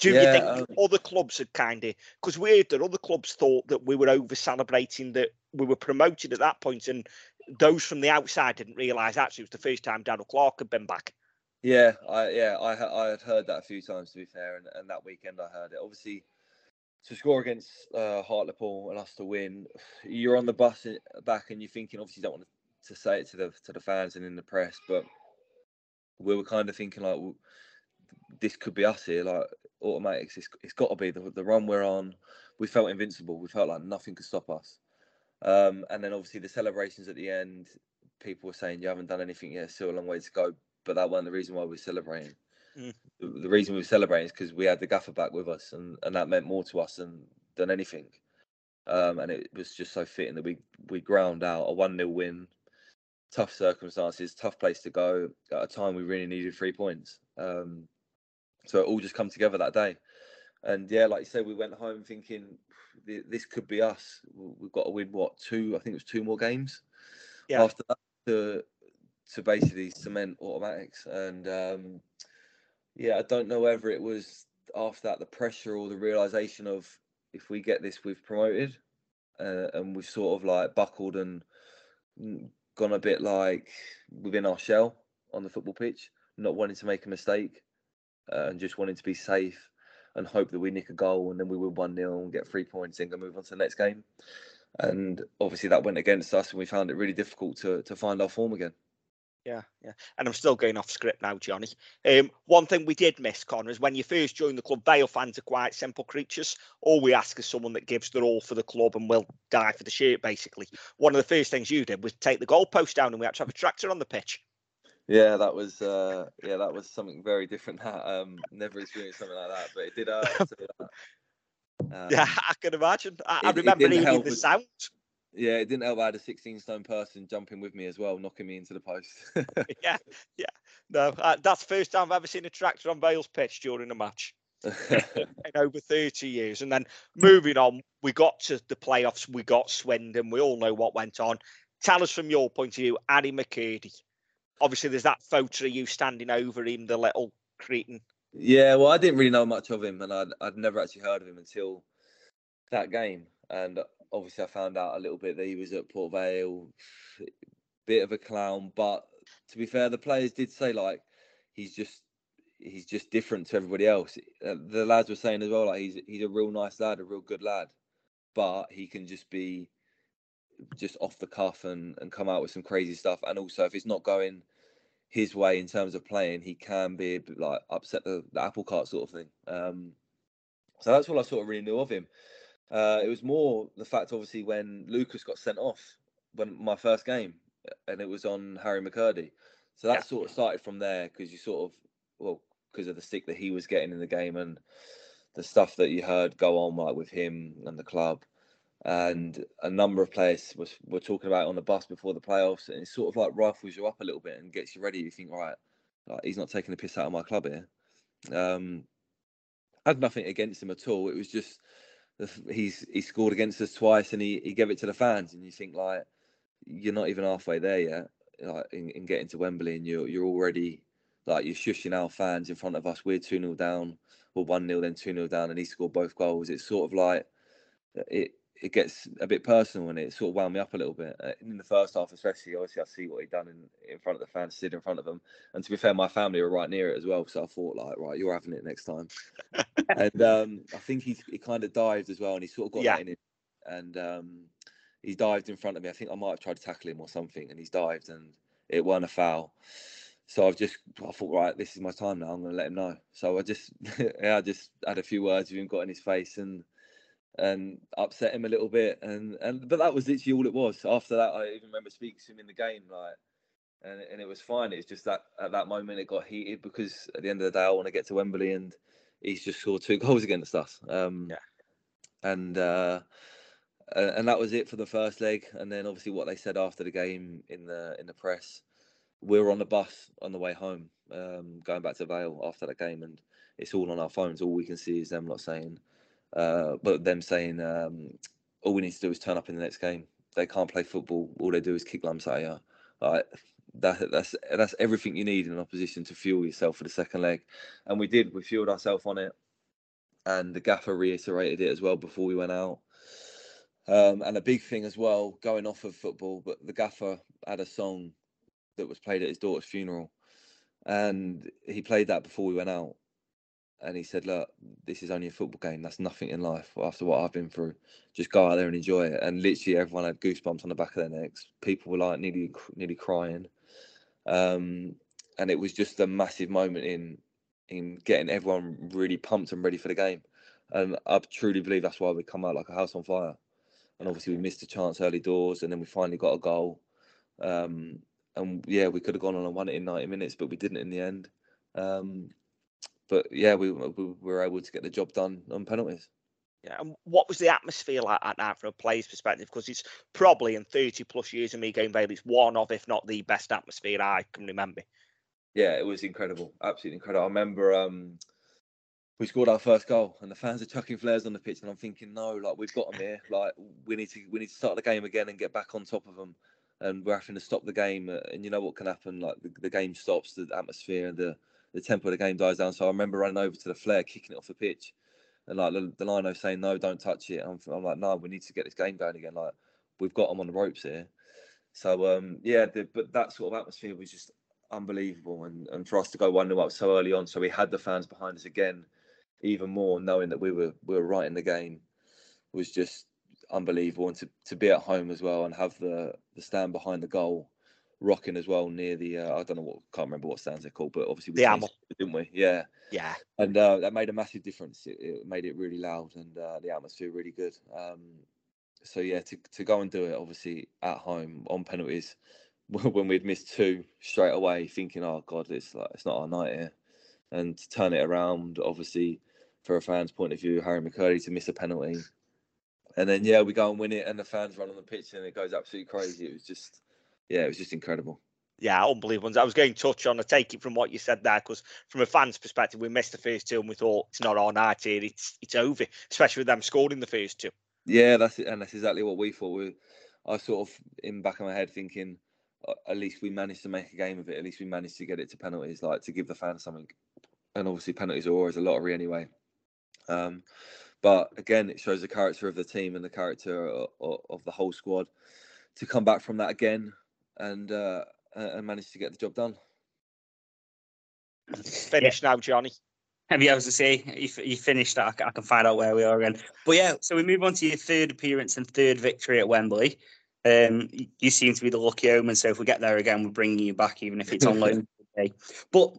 Do you think um, other clubs had kind of because we that other clubs thought that we were over celebrating that we were promoted at that point, and those from the outside didn't realise actually it was the first time Darrell Clarke had been back. Yeah, I yeah I I had heard that a few times to be fair, and, and that weekend I heard it. Obviously, to score against uh, Hartlepool and us to win, you're on the bus back and you're thinking. Obviously, you don't want to say it to the to the fans and in the press, but we were kind of thinking like, well, this could be us here. Like automatics, it's, it's got to be the the run we're on. We felt invincible. We felt like nothing could stop us. Um, and then obviously the celebrations at the end, people were saying you haven't done anything yet, still a long way to go. But that wasn't the reason why we we're celebrating. Mm. The, the reason we were celebrating is because we had the gaffer back with us, and, and that meant more to us than than anything. um, and it was just so fitting that we we ground out a one 0 win. Tough circumstances, tough place to go at a time we really needed three points. Um, so it all just come together that day, and yeah, like you said, we went home thinking this could be us. We've got to win what two? I think it was two more games. Yeah. After that, to to basically cement automatics, and um, yeah, I don't know whether it was after that the pressure or the realization of if we get this, we've promoted, uh, and we've sort of like buckled and gone a bit like within our shell on the football pitch, not wanting to make a mistake, uh, and just wanting to be safe and hope that we nick a goal and then we win 1 0 and get three points and go move on to the next game. And obviously that went against us and we found it really difficult to, to find our form again. Yeah, yeah. And I'm still going off script now, Johnny. Um, one thing we did miss, Connor, is when you first joined the club, Vale fans are quite simple creatures. All we ask is someone that gives their all for the club and will die for the shirt, basically. One of the first things you did was take the goalpost down and we had to have a tractor on the pitch. Yeah, that was uh, yeah, that was something very different. That um, never experienced something like that, but it did. Uh, (laughs) um, yeah, I can imagine. I, it, I remember hearing the sound. Yeah, it didn't help. I had a 16 stone person jumping with me as well, knocking me into the post. (laughs) yeah, yeah. No, uh, that's the first time I've ever seen a tractor on Vale's pitch during a match (laughs) in over 30 years. And then moving on, we got to the playoffs. We got Swindon. We all know what went on. Tell us from your point of view, Harry McKirdy. Obviously, there's that photo of you standing over him, the little cretin. Yeah, well, I didn't really know much of him, and I'd, I'd never actually heard of him until that game. And obviously I found out a little bit that he was at Port Vale, (sighs) bit of a clown. But to be fair, the players did say like he's just he's just different to everybody else. Uh, the lads were saying as well like he's he's a real nice lad, a real good lad, but he can just be just off the cuff and and come out with some crazy stuff. And also if it's not going his way in terms of playing, he can be like upset the, the apple cart sort of thing. Um, so that's all I sort of really knew of him. Uh, it was more the fact, obviously, when Lucas got sent off when my first game, and it was on Harry McKirdy. So that yeah. sort of started from there because you sort of, well, because of the stick that he was getting in the game and the stuff that you heard go on like with him and the club. And a number of players was were talking about on the bus before the playoffs, and it sort of like rifles you up a little bit and gets you ready. You think, right, like he's not taking the piss out of my club here. Um, I had nothing against him at all. It was just he's he scored against us twice and he, he gave it to the fans and you think like you're not even halfway there yet like in, in getting to Wembley and you're you're already like you're shushing our fans in front of us. We're 2 0 down or 1 0 then 2 0 down and he scored both goals. It's sort of like it it gets a bit personal and it sort of wound me up a little bit. Uh, in the first half, especially, obviously, I see what he'd done in, in front of the fans, stood in front of them. And to be fair, my family were right near it as well. So I thought, like, right, you're having it next time. (laughs) and um, I think he, he kind of dived as well and he sort of got yeah. that in him. And um, he dived in front of me. I think I might have tried to tackle him or something and he's dived and it weren't a foul. So I've just, I thought, right, this is my time now. I'm going to let him know. So I just, (laughs) yeah, I just had a few words with him, got in his face and and upset him a little bit. And and but that was literally all it was. After that, I even remember speaking to him in the game, like, and and it was fine. It's just that at that moment it got heated because at the end of the day, I want to get to Wembley, and he's just scored two goals against us. Um, yeah, and. uh and that was it for the first leg. And then obviously what they said after the game in the in the press, we were on the bus on the way home, um, going back to Vale after that game, and it's all on our phones. All we can see is them not saying, uh, but them saying um, all we need to do is turn up in the next game. They can't play football. All they do is kick lumps at you. Like that, that's that's everything you need in an opposition to fuel yourself for the second leg, and we did. We fueled ourselves on it, and the gaffer reiterated it as well before we went out. Um, and a big thing as well, going off of football, but the gaffer had a song that was played at his daughter's funeral, and he played that before we went out and he said, "Look, this is only a football game. That's nothing in life. After what I've been through, just go out there and enjoy it." And literally, everyone had goosebumps on the back of their necks. People were like nearly, nearly crying, um, and it was just a massive moment in in getting everyone really pumped and ready for the game. And I truly believe that's why we come out like a house on fire. And obviously, we missed a chance early doors, and then we finally got a goal. Um, and yeah, we could have gone on and won it in 90 minutes, but we didn't in the end. Um, but yeah, we, we were able to get the job done on penalties. Yeah, and what was the atmosphere like at night from a player's perspective? Because it's probably in 30 plus years of me going Vale, it's one of, if not the best atmosphere I can remember. Yeah, it was incredible, absolutely incredible. I remember um, we scored our first goal, and the fans are chucking flares on the pitch, and I'm thinking, no, like we've got them here, (laughs) like we need to we need to start the game again and get back on top of them, and we're having to stop the game, uh, and you know what can happen, like the, the game stops, the atmosphere, the the tempo of the game dies down. So I remember running over to the flare, kicking it off the pitch and like the, the lino saying no, don't touch it. I'm, I'm like, no, we need to get this game going again. Like we've got them on the ropes here. So um, yeah, the, but that sort of atmosphere was just unbelievable, and, and for us to go one 0 up so early on, so we had the fans behind us again, even more knowing that we were we were right in the game, was just unbelievable, and to, to be at home as well and have the the stand behind the goal rocking as well near the uh, I don't know what can't remember what stands they're called, but obviously we The Hamil. it, didn't we? Yeah, Yeah. and uh, that made a massive difference. It, it made it really loud and uh, the atmosphere really good. Um, so yeah, to to go and do it obviously at home on penalties (laughs) when we'd missed two straight away, thinking, oh god, it's like it's not our night here, and to turn it around, obviously for a fan's point of view, Harry McKirdy to miss a penalty. And then yeah, we go and win it, and the fans run on the pitch, and it goes absolutely crazy. It was just, yeah, it was just incredible. Yeah, unbelievable. I was going to touch on, I take it from what you said there, because from a fan's perspective, we missed the first two and we thought it's not our night here, it's it's over, especially with them scoring the first two. Yeah, that's it, and that's exactly what we thought. We, I sort of in back of my head thinking, uh, at least we managed to make a game of it. At least we managed to get it to penalties, like to give the fans something. And obviously, penalties are always a lottery anyway. Um, but again, it shows the character of the team and the character of, of the whole squad to come back from that again and uh, and managed to get the job done. Finished now, Johnny. Have you able to say you, f- you finished that? I I can find out where we are again. But yeah, so we move on to your third appearance and third victory at Wembley. Um, you seem to be the lucky omen. So if we get there again, we're bringing you back, even if it's on loan. (laughs) But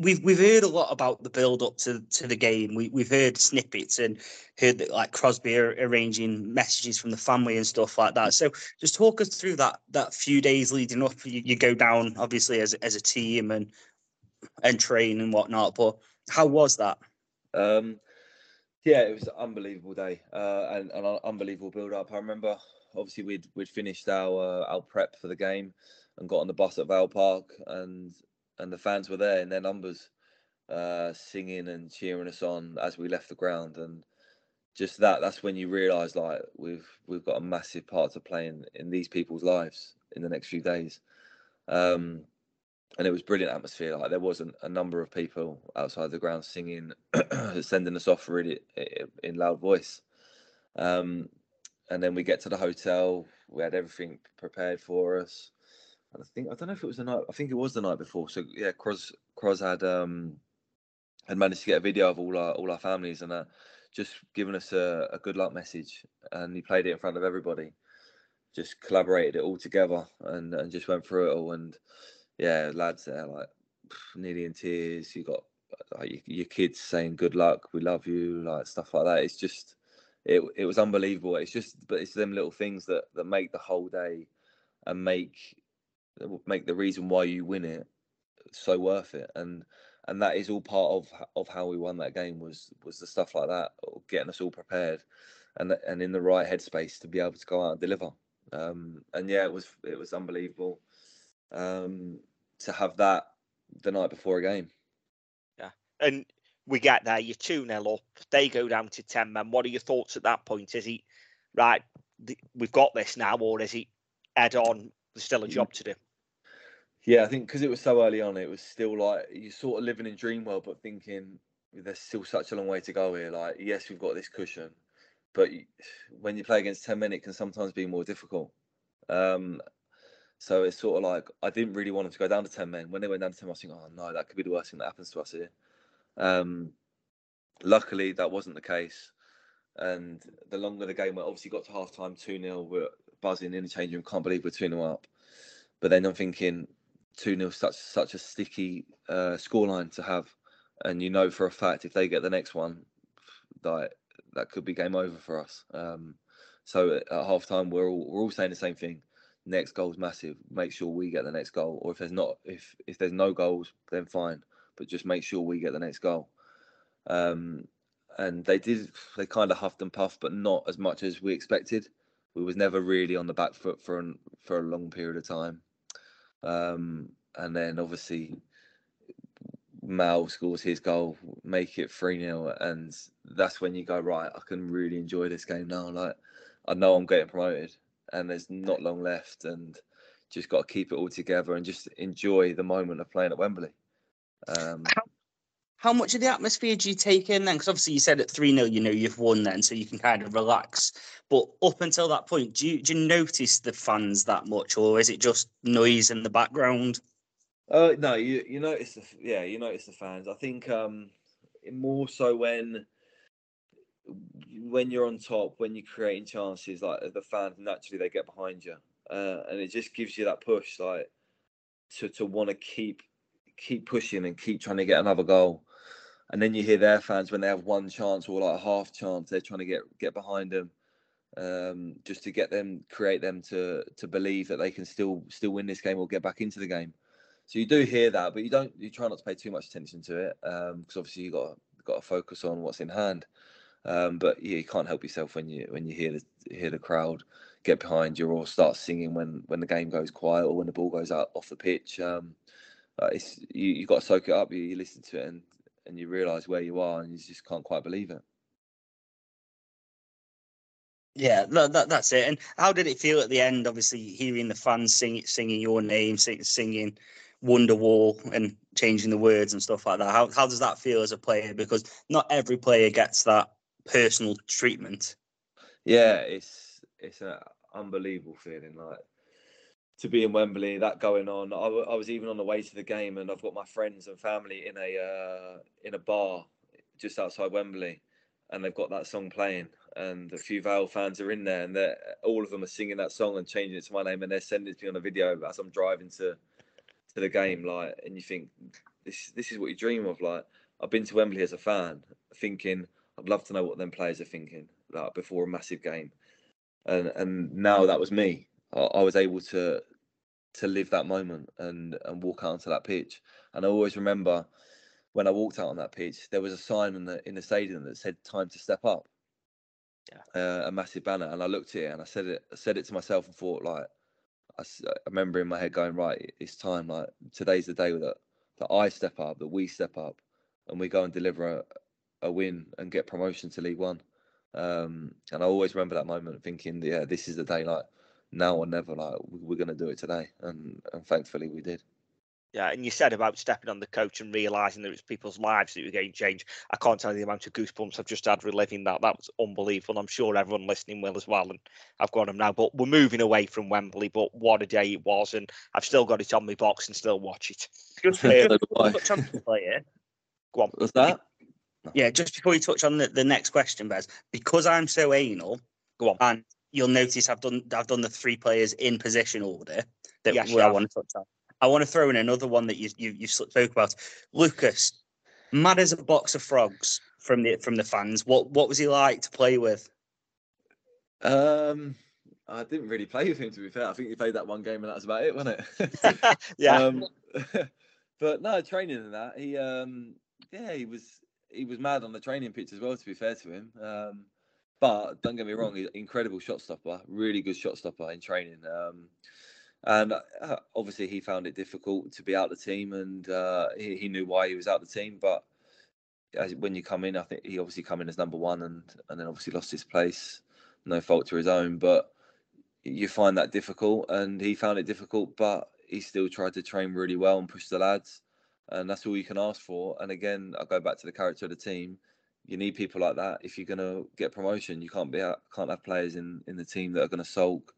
we've we've heard a lot about the build up to to the game. We we've heard snippets and heard that like Crosby are arranging messages from the family and stuff like that. So just talk us through that that few days leading up. You, you go down obviously as as a team and and train and whatnot. But how was that? Um, yeah, it was an unbelievable day uh, and and an unbelievable build up. I remember obviously we'd we'd finished our uh, our prep for the game and got on the bus at Vale Park and and the fans were there in their numbers, uh, singing and cheering us on as we left the ground and just that that's when you realise like we've we've got a massive part to play in in these people's lives in the next few days. Um, and it was brilliant atmosphere. Like there wasn't a number of people outside the ground singing, (clears throat) sending us off really in loud voice. Um, and then we get to the hotel. We had everything prepared for us. I think I don't know if it was the night. I think it was the night before. So yeah, Cros Cros had um had managed to get a video of all our all our families and uh, just giving us a, a good luck message. And he played it in front of everybody. Just collaborated it all together and and just went through it all. And yeah, lads there like nearly in tears. You got like your, your kids saying good luck, we love you, like stuff like that. It's just it it was unbelievable. It's just but it's them little things that that make the whole day and make make the reason why you win it so worth it. And and that is all part of of how we won that game was was the stuff like that, or getting us all prepared and and in the right headspace to be able to go out and deliver. Um, and yeah, it was it was unbelievable um, to have that the night before a game. Yeah, and we get there, you're 2 0 up, they go down to 10 men. What are your thoughts at that point? Is he, right, we've got this now, or is he head on, there's still a Mm. job to do? Yeah, I think because it was so early on, it was still like you're sort of living in dream world, but thinking there's still such a long way to go here. Like, yes, we've got this cushion, but when you play against ten men, it can sometimes be more difficult. Um, so it's sort of like I didn't really want them to go down to ten men. When they went down to ten, I was thinking, oh no, that could be the worst thing that happens to us here. Um, luckily, that wasn't the case. And the longer the game went, obviously got to half time, 2 0, we're buzzing in the change room, can't believe we're 2 0 up. But then I'm thinking, 2 0 such such a sticky uh, scoreline to have. And you know for a fact if they get the next one, that that could be game over for us. Um, so at half time, we're all we're all saying the same thing. Next goal's massive. Make sure we get the next goal. Or if there's not, if if there's no goals, then fine. But just make sure we get the next goal. Um, and they did they kind of huffed and puffed, but not as much as we expected. We was never really on the back foot for an, for a long period of time, um, and then obviously Mal scores his goal, make it 3 0. And that's when you go, right, I can really enjoy this game now. Like, I know I'm getting promoted and there's not long left. And just got to keep it all together and just enjoy the moment of playing at Wembley. Um, how much of the atmosphere do you take in then? Because obviously you said at 3 0, you know, you've won then, so you can kind of relax. But up until that point, do you, do you notice the fans that much or is it just noise in the background? Uh, no, you you notice the yeah you notice the fans. I think um, more so when when you're on top, when you're creating chances, like the fans naturally they get behind you, uh, and it just gives you that push, like to to want to keep keep pushing and keep trying to get another goal. And then you hear their fans when they have one chance or like a half chance, they're trying to get get behind them, um, just to get them create them to to believe that they can still still win this game or get back into the game. So you do hear that, but you don't. You try not to pay too much attention to it because um, obviously you got got to focus on what's in hand. Um, but yeah, you can't help yourself when you when you hear the hear the crowd get behind you or start singing when when the game goes quiet or when the ball goes out off the pitch. Um, uh, it's you you got to soak it up. You, you listen to it and and you realise where you are and you just can't quite believe it. Yeah, that, that, that's it. And how did it feel at the end? Obviously, hearing the fans sing, singing your name, sing, singing Wonderwall and changing the words and stuff like that. How how does that feel as a player? Because not every player gets that personal treatment. Yeah, it's it's an unbelievable feeling. Like to be in Wembley, that going on. I, w- I was even on the way to the game, and I've got my friends and family in a uh, in a bar just outside Wembley, and they've got that song playing, and a few Vale fans are in there, and they all of them are singing that song and changing it to my name, and they're sending it to me on a video as I'm driving to to the game, like, and you think this this is what you dream of. Like, I've been to Wembley as a fan, thinking I'd love to know what them players are thinking, like before a massive game, and and now that was me. I, I was able to to live that moment and and walk out onto that pitch. And I always remember when I walked out on that pitch, there was a sign in the in the stadium that said "Time to step up." Yeah. Uh, a massive banner, and I looked at it and I said it. I said it to myself and thought like, I, I remember in my head going, right, it's time. Like today's the day that that I step up, that we step up, and we go and deliver a, a win and get promotion to League One. Um, and I always remember that moment, thinking, yeah, this is the day. Like now or never. Like we're going to do it today, and and thankfully we did. Yeah, and you said about stepping on the coach and realizing that it's people's lives that were getting changed. I can't tell you the amount of goosebumps I've just had reliving that. That was unbelievable. I'm sure everyone listening will as well. And I've got them now. But we're moving away from Wembley. But what a day it was, and I've still got it on my box and still watch it. Just, (laughs) touch on the player. (laughs) Go on. What's that? Yeah, just before you touch on the, the next question, Bez, because I'm so anal. Go on. And you'll notice I've done I've done the three players in position order that Yes, I want to touch on. I want to throw in another one that you you you spoke about. Lucas, mad as a box of frogs from the from the fans. What what was he like to play with? Um, I didn't really play with him to be fair. I think he played that one game and that was about it, wasn't it? (laughs) (laughs) yeah. Um, (laughs) but no, training and that he um yeah he was he was mad on the training pitch as well. To be fair to him, um, but don't get me wrong, incredible shot stopper, really good shot stopper in training. Um, and uh, obviously he found it difficult to be out of the team, and uh, he, he knew why he was out the team. But as, when you come in, I think he obviously come in as number one, and and then obviously lost his place, no fault to his own. But you find that difficult, and he found it difficult, but he still tried to train really well and push the lads, and that's all you can ask for. And again, I go back to the character of the team. You need people like that if you're going to get promotion. You can't be out, can't have players in in the team that are going to sulk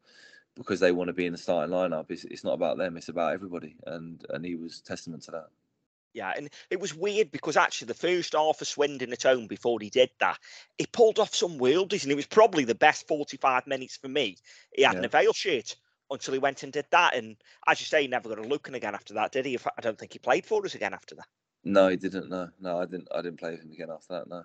because they want to be in the starting lineup. It's it's not about them. It's about everybody, and and he was testament to that. Yeah, and it was weird because actually the first half of Swindon at home before he did that, he pulled off some worldies, and it was probably the best 45 minutes for me. He had Yeah. a Vale shirt until he went and did that, and as you say, he never got a look in again after that, did he? I don't think he played for us again after that. No, he didn't. No, no, I didn't. I didn't play with him again after that. No.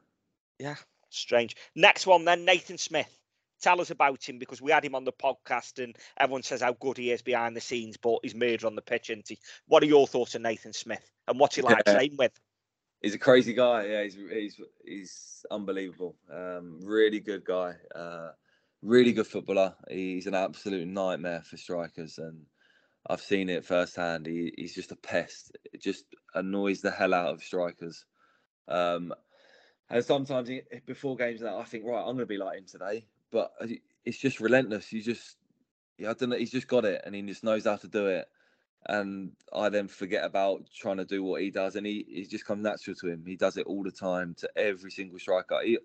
Yeah, strange. Next one then, Nathan Smith. Tell us about him because we had him on the podcast, and everyone says how good he is behind the scenes, but he's murder on the pitch, isn't he? What are your thoughts on Nathan Smith, and what's he like Yeah. playing with? he's a crazy guy. Yeah, he's he's he's unbelievable. Um, really good guy. Uh, really good footballer. He's an absolute nightmare for strikers, and I've seen it firsthand. He, he's just a pest. It just annoys the hell out of strikers. Um, and sometimes before games, that I think, right, I'm going to be like him today. But uh, it's just relentless. You just, yeah, I don't know. He's just got it, and he just knows how to do it. And I then forget about trying to do what he does, and he it just comes natural to him. He does it all the time to every single striker. He,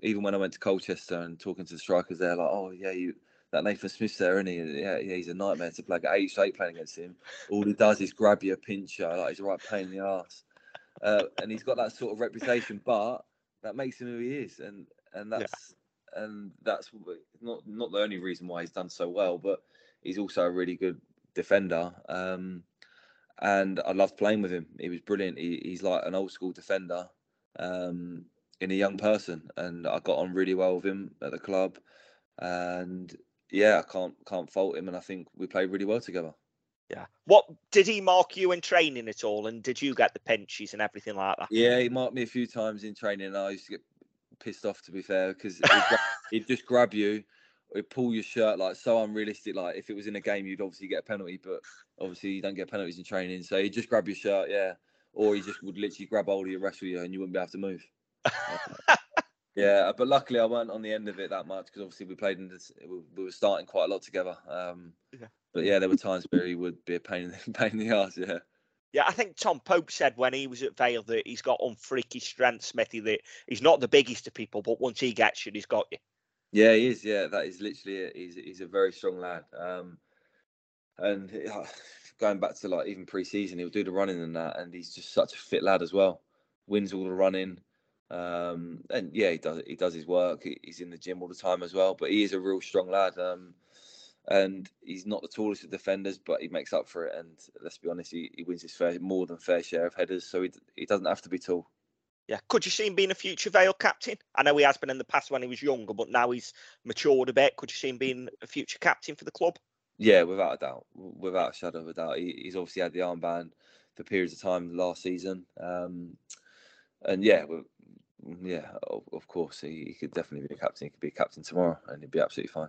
even when I went to Colchester and talking to the strikers there, like, oh yeah, you that Nathan Smith's there, isn't he? Yeah, yeah, he's a nightmare to play. Eight straight playing against him. All he does is grab you a pincher, like he's a right pain in the ass. Uh, and he's got that sort of reputation, but that makes him who he is, and and that's yeah. and that's not not the only reason why he's done so well, but he's also a really good defender. Um, and I loved playing with him. He was brilliant. He, he's like an old school defender um, in a young person, and I got on really well with him at the club. And yeah, I can't can't fault him, and I think we played really well together. Yeah. What did he mark you in training at all? And did you get the pinches and everything like that? Yeah, he marked me a few times in training. And I used to get pissed off, to be fair, because he'd, (laughs) he'd, just grab you, he'd pull your shirt like so unrealistic. Like if it was in a game, you'd obviously get a penalty, but obviously you don't get penalties in training. So he'd just grab your shirt, yeah, or he just would literally grab hold of you, wrestle you, and you wouldn't be able to move. (laughs) yeah, but luckily I weren't on the end of it that much because obviously we played in this. We were starting quite a lot together. Um, yeah. But yeah, there were times where he would be a pain in the, (laughs) pain in the ass. Yeah. Yeah, I think Tom Pope said when he was at Vale that he's got unfreaky strength, Smithy. That he's not the biggest of people, but once he gets you, he's got you. Yeah, he is. Yeah, that is literally it. He's he's a very strong lad. Um, and uh, going back to like even pre-season, he'll do the running and that, and he's just such a fit lad as well. Wins all the running. Um, and yeah, he does he does his work. He's in the gym all the time as well. But he is a real strong lad. Um, and he's not the tallest of defenders, but he makes up for it. And let's be honest, he, he wins his fair more than fair share of headers, so he he doesn't have to be tall. Yeah, could you see him being a future Vale captain? I know he has been in the past when he was younger, but now he's matured a bit. Could you see him being a future captain for the club? Yeah, without a doubt, without a shadow of a doubt. He, he's obviously had the armband for periods of time last season, um, and yeah, yeah, of, of course, he, he, could definitely be a captain. He could be a captain tomorrow, and he'd be absolutely fine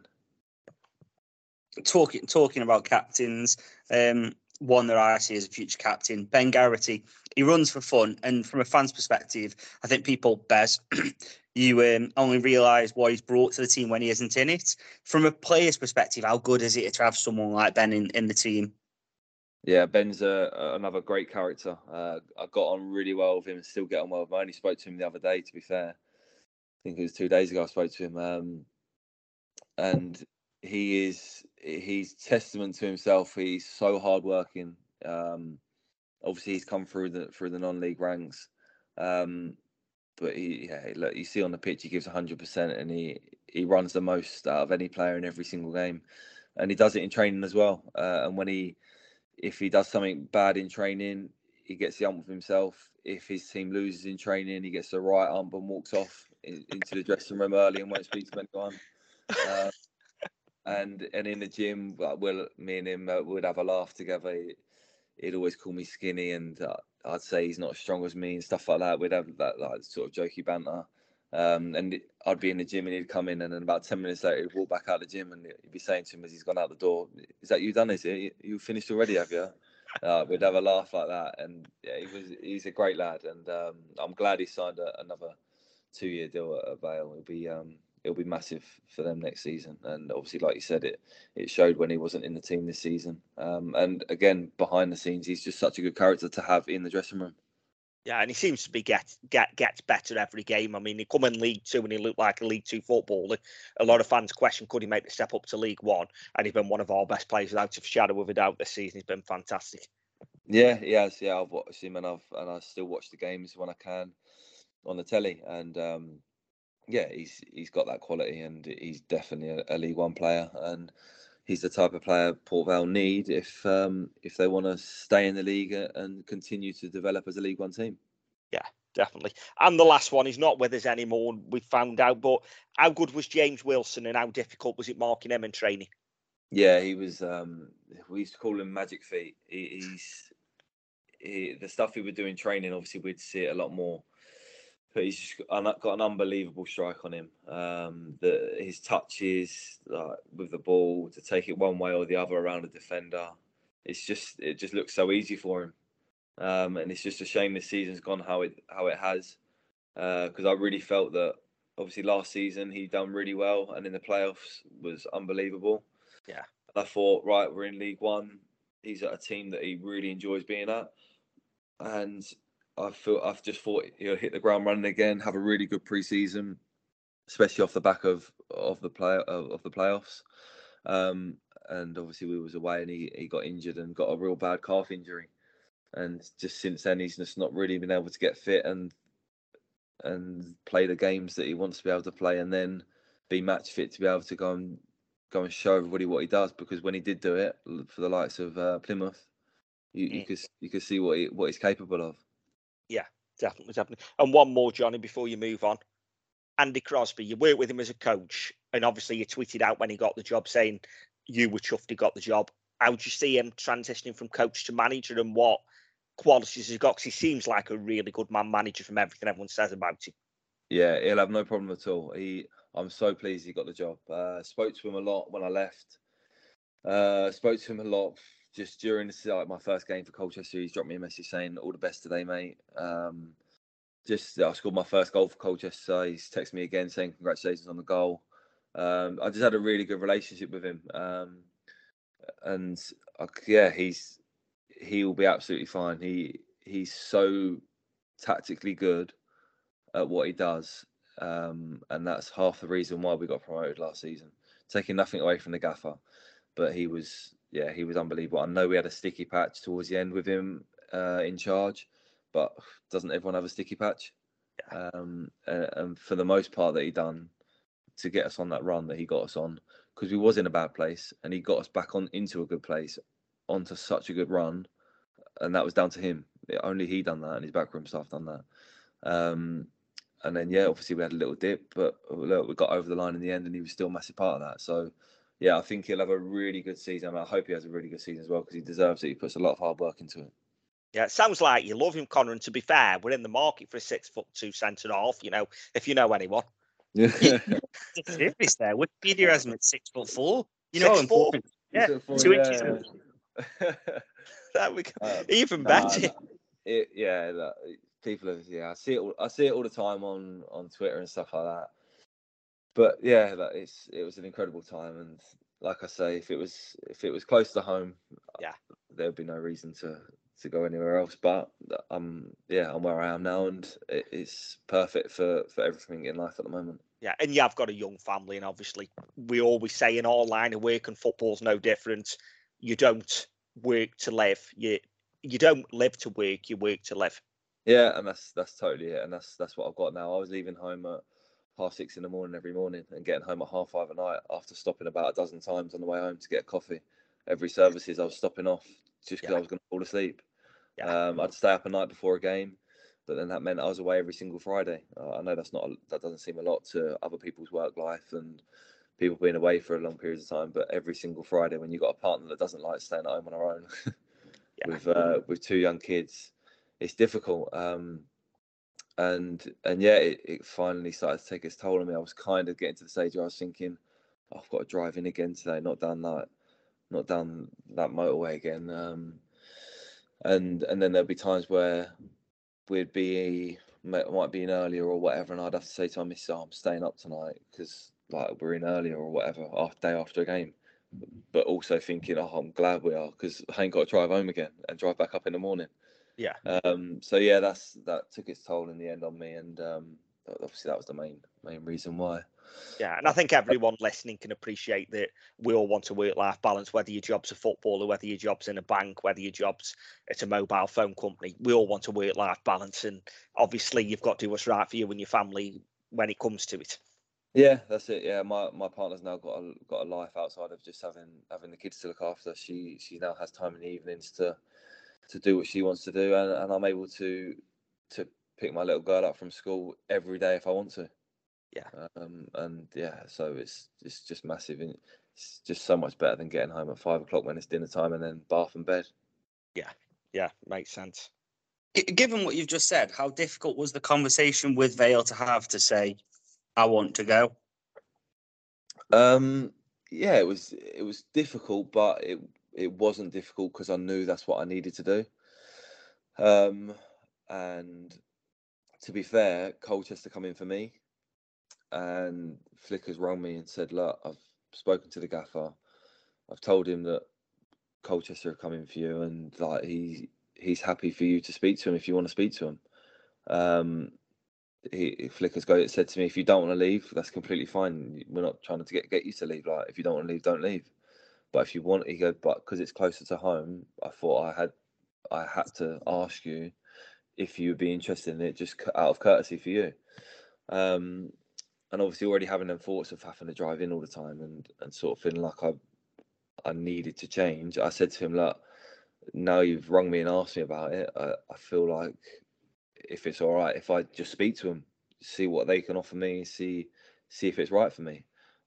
talking talking about captains, um, one that I see as a future captain, Ben Garrity. He runs for fun, and from a fan's perspective, I think people, Bez, (clears throat) you um, only realise what he's brought to the team when he isn't in it. From a player's perspective, how good is it to have someone like Ben in, in the team? Yeah, Ben's a, another great character. Uh, I got on really well with him and still get on well with him. I only spoke to him the other day, to be fair. I think it was two days ago I spoke to him. Um, and he is he's testament to himself. He's so hardworking. Um, obviously, he's come through the through the non-league ranks, um, but he yeah, look, you see on the pitch, he gives hundred percent, and he he runs the most out of any player in every single game, and he does it in training as well. Uh, and when he if he does something bad in training, he gets the ump with himself. If his team loses in training, he gets the right ump and walks off in, into the dressing room early and won't speak to anyone. Uh, (laughs) and and in the gym, well, me and him uh, would have a laugh together. He, would always call me skinny, and uh, I'd say he's not as strong as me and stuff like that. We'd have that like sort of jokey banter. Um, and I'd be in the gym and he'd come in, and then about 10 minutes later, he'd walk back out of the gym and he'd be saying to him as he's gone out the door, Is that you done? Is it? You finished already, have you? Uh, we'd have a laugh like that. And yeah, he was he's a great lad. And um, I'm glad he signed a, another two year deal at, at Vale. It'll be um, it'll be massive for them next season. And obviously, like you said, it it showed when he wasn't in the team this season. Um, and again, behind the scenes, he's just such a good character to have in the dressing room. Yeah, and he seems to be get get gets better every game. I mean, he come in League Two and he looked like a League Two footballer. A lot of fans question could he make the step up to League One, and he's been one of our best players without a shadow of a doubt this season. He's been fantastic. Yeah, he has. Yeah, I've watched him and I've and I still watch the games when I can on the telly. And um, yeah, he's he's got that quality, and he's definitely a, a League One player, and he's the type of player Port Vale need if um, if they want to stay in the league and continue to develop as a League One team. Yeah, definitely. And the last one, he's not with us anymore. We found out, but how good was James Wilson, and how difficult was it marking him in training? Yeah, he was. Um, we used to call him Magic Feet. He, he's he, the stuff he would do in training, obviously we'd see it a lot more. But he's just got an unbelievable strike on him. Um, the his touches like, with the ball to take it one way or the other around a defender, it's just it just looks so easy for him. Um, and it's just a shame this season's gone how it how it has, because uh, I really felt that obviously last season he done really well, and in the playoffs was unbelievable. Yeah, I thought right, we're in League One. He's at a team that he really enjoys being at, and I feel I've just thought he'll hit the ground running again, have a really good preseason, especially off the back of of the play of, of the playoffs. Um, and obviously we was away and he, he got injured and got a real bad calf injury. And just since then he's just not really been able to get fit and and play the games that he wants to be able to play and then be match fit to be able to go and go and show everybody what he does because when he did do it for the likes of uh, Plymouth, you, you mm. could you could see what he what he's capable of. Yeah, definitely, definitely. And one more, Johnny, before you move on. Andy Crosby, you worked with him as a coach, and obviously you tweeted out when he got the job saying you were chuffed he got the job. How do you see him transitioning from coach to manager, and what qualities he's got? Because he seems like a really good man manager from everything everyone says about him. Yeah, he'll have no problem at all. He, I'm so pleased he got the job. Uh, spoke to him a lot when I left. Uh, spoke to him a lot just during the, like my first game for Colchester. He's dropped me a message saying all the best today, mate. Um, just I scored my first goal for Colchester. So he's texted me again saying congratulations on the goal. Um, I just had a really good relationship with him, um, and yeah, he's he will be absolutely fine. He he's so tactically good at what he does, um, and that's half the reason why we got promoted last season. Taking nothing away from the gaffer, but he was yeah he was unbelievable. I know we had a sticky patch towards the end with him uh, in charge, but doesn't everyone have a sticky patch? Yeah. Um, and for the most part that he done to get us on that run that he got us on, because we was in a bad place and he got us back on into a good place, onto such a good run, and that was down to him. Only he done that, and his backroom staff done that. Um, and then yeah, obviously we had a little dip, but look, we got over the line in the end, and he was still a massive part of that. So yeah, I think he'll have a really good season. I hope he has a really good season as well because he deserves it. He puts a lot of hard work into it. Yeah, it sounds like you love him, Connor. And to be fair, we're in the market for a six foot two centre half. You know, if you know anyone. Yeah. (laughs) serious there. Wikipedia has him at six foot four. You know, six four. (laughs) Yeah, four, two yeah. inches. (laughs) that we um, even better. Nah, it, yeah, that, people have yeah. I see it. All, I see it all the time on on Twitter and stuff like that. But yeah, that it's it was an incredible time, and like I say, if it was if it was close to home, uh, yeah, there'd be no reason to to go anywhere else. But uh, I'm yeah, I'm where I am now, and it's perfect for for everything in life at the moment. Yeah, and yeah, I've got a young family, and obviously we always say in our line of work, and football's no different. You don't work to live. You you don't live to work. You work to live. Yeah, and that's that's totally it, and that's that's what I've got now. I was leaving home at half six in the morning every morning and getting home at half five at night after stopping about a dozen times on the way home to get a coffee. Every services I was stopping off just because yeah. I was going to fall asleep. Yeah. Um, I'd stay up a night before a game, but then that meant I was away every single Friday. Uh, I know that's not that doesn't seem a lot to other people's work life and people being away for a long period of time, but every single Friday when you've got a partner that doesn't like staying at home on her own (laughs) yeah. with uh, with two young kids, it's difficult. Um, and and yeah, it, it, finally started to take its toll on me. I was kind of getting to the stage where I was thinking, oh, I've got to drive in again today, not down that, not down that motorway again. Um, and and then there'd be times where we'd be might be in earlier or whatever, and I'd have to say to my missus, oh, "I'm staying up tonight because like we're in earlier or whatever after day after a game." But also thinking, "Oh, I'm glad we are because I ain't got to drive home again and drive back up in the morning." Yeah. Um. So yeah, that's that took its toll in the end on me, and um, obviously that was the main main reason why. Yeah, and I think everyone listening can appreciate that we all want a work life balance, whether your job's a footballer, whether your job's in a bank, whether your job's at a mobile phone company. We all want a work life balance. And obviously, you've got to do what's right for you and your family when it comes to it. Yeah, that's it. Yeah, my, my partner's now got a got a life outside of just having having the kids to look after. She she now has time in the evenings to to do what she wants to do, and, and I'm able to to pick my little girl up from school every day if I want to. Yeah. Um, and yeah, so it's it's just massive, and it's just so much better than getting home at five o'clock when it's dinner time and then bath and bed. Yeah, Yeah, makes sense. G- given what you've just said, how difficult was the conversation with Vale to have to say, "I want to go"? Um, yeah, it was it was difficult, but it it wasn't difficult because I knew that's what I needed to do. Um, and to be fair, Colchester come in for me, and Flickers rang me and said, "Look, I've spoken to the gaffer. I've told him that Colchester have come in for you, and like he he's happy for you to speak to him if you want to speak to him." Um, he Flickers go said to me, "If you don't want to leave, that's completely fine. We're not trying to get get you to leave. Like, if you don't want to leave, don't leave. But if you want, he go, but because it's closer to home, I thought I had I had to ask you if you would be interested in it, just out of courtesy for you. Um, and obviously, already having them thoughts of having to drive in all the time and and sort of feeling like I I needed to change. I said to him, look, now you've rung me and asked me about it. I, I feel like if it's all right, if I just speak to them, see what they can offer me, see see if it's right for me.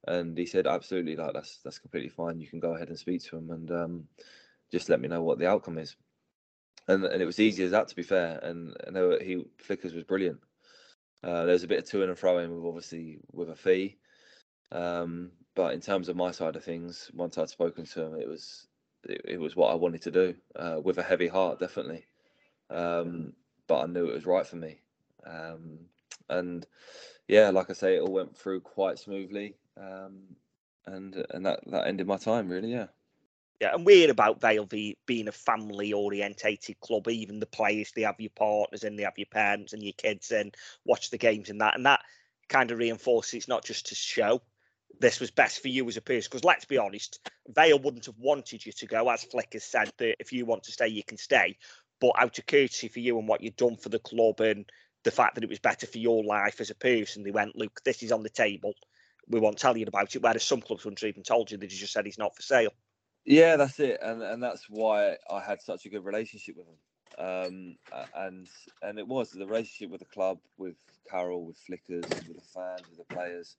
And he said, absolutely, like that's that's completely fine. You can go ahead and speak to him and um, just let me know what the outcome is. And and it was easy as that, to be fair. And and they were, he Flickers was brilliant. Uh, there's a bit of to and fro in with obviously with a fee. Um, but in terms of my side of things, once I'd spoken to him, it was it, it was what I wanted to do uh, with a heavy heart, definitely. Um, but I knew it was right for me. Um, and yeah, like I say, it all went through quite smoothly. Um, and and that that ended my time really. Yeah. Yeah, and we're about Vale be, being a family orientated club. Even the players, they have your partners and they have your parents and your kids and watch the games and that. And that kind of reinforces it's not just to show this was best for you as a person. Because let's be honest, Vale wouldn't have wanted you to go, as Flick has said, that if you want to stay, you can stay. But out of courtesy for you and what you've done for the club and the fact that it was better for your life as a person, they went, look, this is on the table. We won't tell you about it. Whereas some clubs wouldn't even told you, they just said he's not for sale. Yeah, that's it, and and that's why I had such a good relationship with him. Um, and and it was the relationship with the club, with Carol, with Flickers, with the fans, with the players.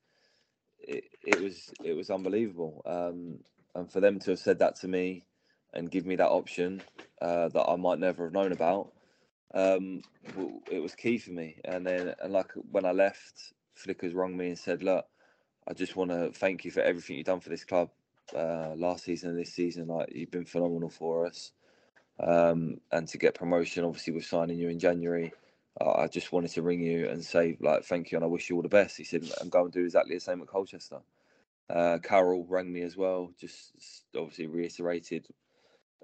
It, it was it was unbelievable. Um, and for them to have said that to me and give me that option uh, that I might never have known about, um, it was key for me. And then and like when I left, Flickers rung me and said, "Look, I just want to thank you for everything you've done for this club uh, last season and this season. Like you've been phenomenal for us, um, and to get promotion, obviously with signing you in January, uh, I just wanted to ring you and say like thank you and I wish you all the best. He said, and go and do exactly the same at Colchester. Uh, Carol rang me as well, just obviously reiterated.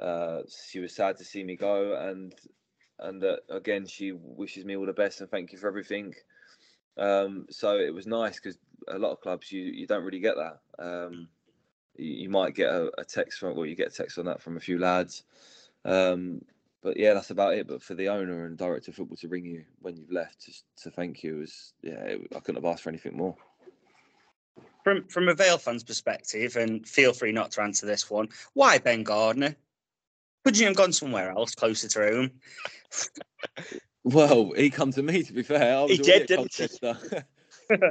Uh, she was sad to see me go, and and uh, again she wishes me all the best and thank you for everything. Um, so it was nice because a lot of clubs you you don't really get that. Um, you, you might get a, a text from well you get a text on that from a few lads um but yeah that's about it but for the owner and director of football to ring you when you've left just to thank you is yeah it, i couldn't have asked for anything more From from a Vale fan's perspective, and feel free not to answer this one. Why Ben Garner? Could you have gone somewhere else closer to home? (laughs) well he come to me to be fair I was He did, didn't he? (laughs)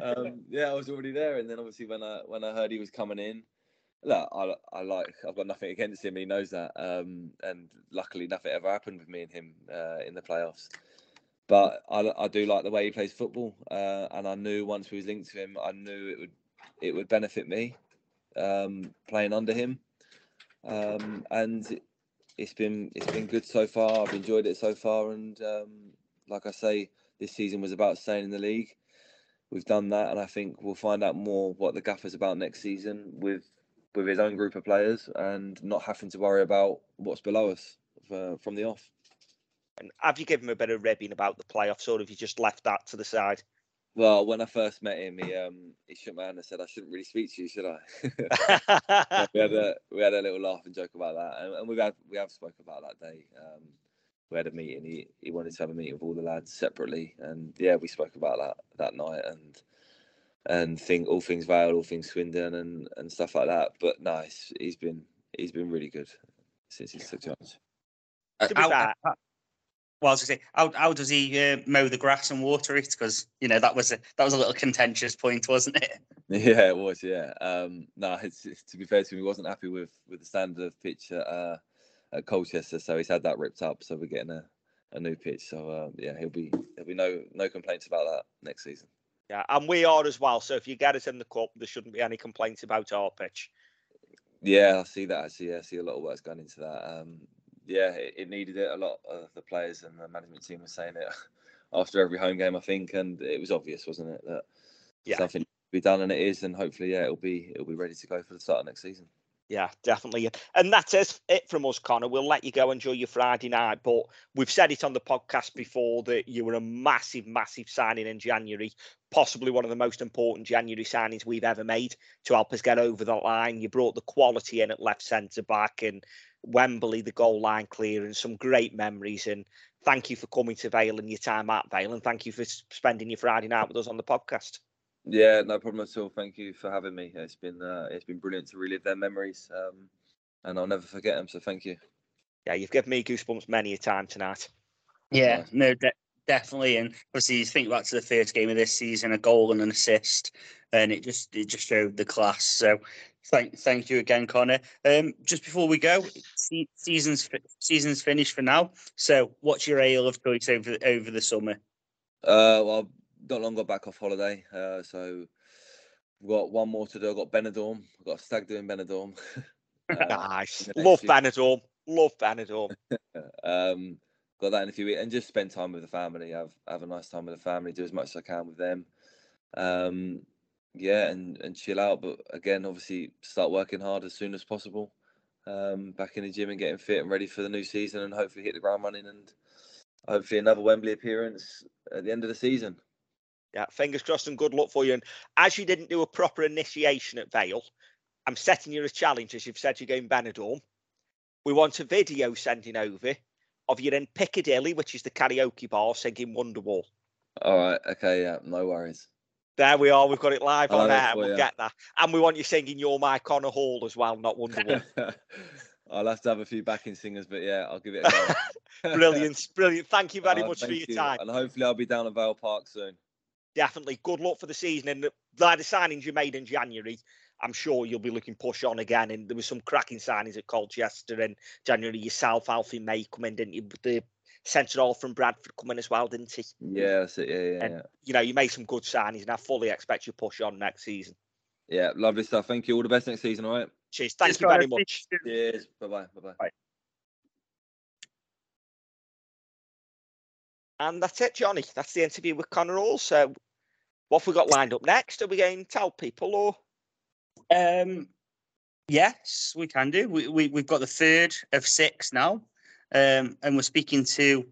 Um, yeah i was already there and then obviously when i when i heard he was coming in look i, I like i've got nothing against him he knows that um, and luckily nothing ever happened with me and him uh, in the playoffs but I, I do like the way he plays football, uh, and I knew once we was linked to him, I knew it would it would benefit me um, playing under him, um, and it's been it's been good so far. I've enjoyed it so far, and um, like I say, this season was about staying in the league. We've done that, and I think we'll find out more what the gaffer's about next season with with his own group of players, and not having to worry about what's below us uh, from the off. And have you given him a bit of ribbing about the playoffs, or have you just left that to the side? Well, when I first met him, he um he shook my hand and said, "I shouldn't really speak to you, should I?" (laughs) (laughs) we had a we had a little laugh and joke about that, and, and we've had we have spoken about that day. Um, we had a meeting. He he wanted to have a meeting with all the lads separately, and yeah, we spoke about that that night and and think all things Vale, all things Swindon, and and stuff like that. But nice, he's been he's been really good since he took charge. To How- fair- how- well, I was going to say, how, how does he uh, mow the grass and water it? Because you know that was a that was a little contentious point, wasn't it? (laughs) (laughs) Yeah, it was. Yeah. Um, no, it's, it's, to be fair to him, he wasn't happy with with the standard of pitch at, uh, at Colchester, so he's had that ripped up. So we're getting a, a new pitch. So um, yeah, he'll be there'll be no no complaints about that next season. Yeah, and we are as well. So if you get us in the cup, there shouldn't be any complaints about our pitch. Yeah, I see that. Actually, yeah, I see a lot of work's going into that. Um, yeah, it, it needed it. A lot of the players and the management team were saying it (laughs) after every home game, I think, and it was obvious, wasn't it, that Yeah. something to be done, and it is, and hopefully, yeah, it'll be it'll be ready to go for the start of next season. Yeah, definitely. And that's it it from us, Connor. We'll let you go enjoy your Friday night. But we've said it on the podcast before that you were a massive, massive signing in January, possibly one of the most important January signings we've ever made to help us get over the line. You brought the quality in at left centre back and Wembley, the goal line clear, and some great memories. And thank you for coming to Vale and your time at Vale. And thank you for spending your Friday night with us on the podcast. Yeah, no problem at all. Thank you for having me. It's been uh, it's been brilliant to relive their memories, um, and I'll never forget them. So thank you. Yeah, you've given me goosebumps many a time tonight. Yeah, no, de- definitely. And obviously, you think back to the first game of this season, a goal and an assist, and it just it just showed the class. So, thank thank you again, Connor. Um, just before we go, se- season's fi- season's finished for now. So, what's your ale of choice over over the summer? Uh, well, I've not long got back off holiday, uh, so we've got one more to do. I've got Benidorm. I've got a stag doing Benidorm. Um, (laughs) Nice. in the next Love few- Benidorm. Love Benidorm. (laughs) um, got that in a few weeks, and just spend time with the family. Have have a nice time with the family. Do as much as I can with them. Um, yeah, and and chill out. But again, obviously, start working hard as soon as possible. Um, back in the gym and getting fit and ready for the new season, and hopefully hit the ground running. And hopefully another Wembley appearance at the end of the season. Yeah, fingers crossed and good luck for you. And as you didn't do a proper initiation at Vale, I'm setting you a challenge as you've said you're going Benidorm. We want a video sending over of you in Piccadilly, which is the karaoke bar, singing Wonderwall. All right. Okay. Yeah. No worries. There we are. We've got it live on it air. We'll you. get that. And we want you singing You're My Connor Hall as well, not (laughs) Wonderwall. I'll have to have a few backing singers, but yeah, I'll give it a go. (laughs) brilliant, brilliant. Thank you very Uh, much for your you, time. And hopefully I'll be down at Vale Park soon. Definitely. Good luck for the season. And like the signings you made in January, I'm sure you'll be looking push on again. And there was some cracking signings at Colchester in January. Yourself, Alfie May, come in, didn't you? The centre all from Bradford coming as well, didn't he? Yeah, that's it. Yeah, yeah, And- yeah. You know, you made some good signings, and I fully expect you push on next season. Yeah, lovely stuff. Thank you. All the best next season. All right. Cheers. Thank Just you very much. finish- Cheers. Bye bye. Bye bye. Bye. And that's it, Johnny. That's the interview with Connor Hall. What have we got lined up next? Are we going to tell people or? Um, yes, we can do. We, we we've got the third of six now, um, and we're speaking to,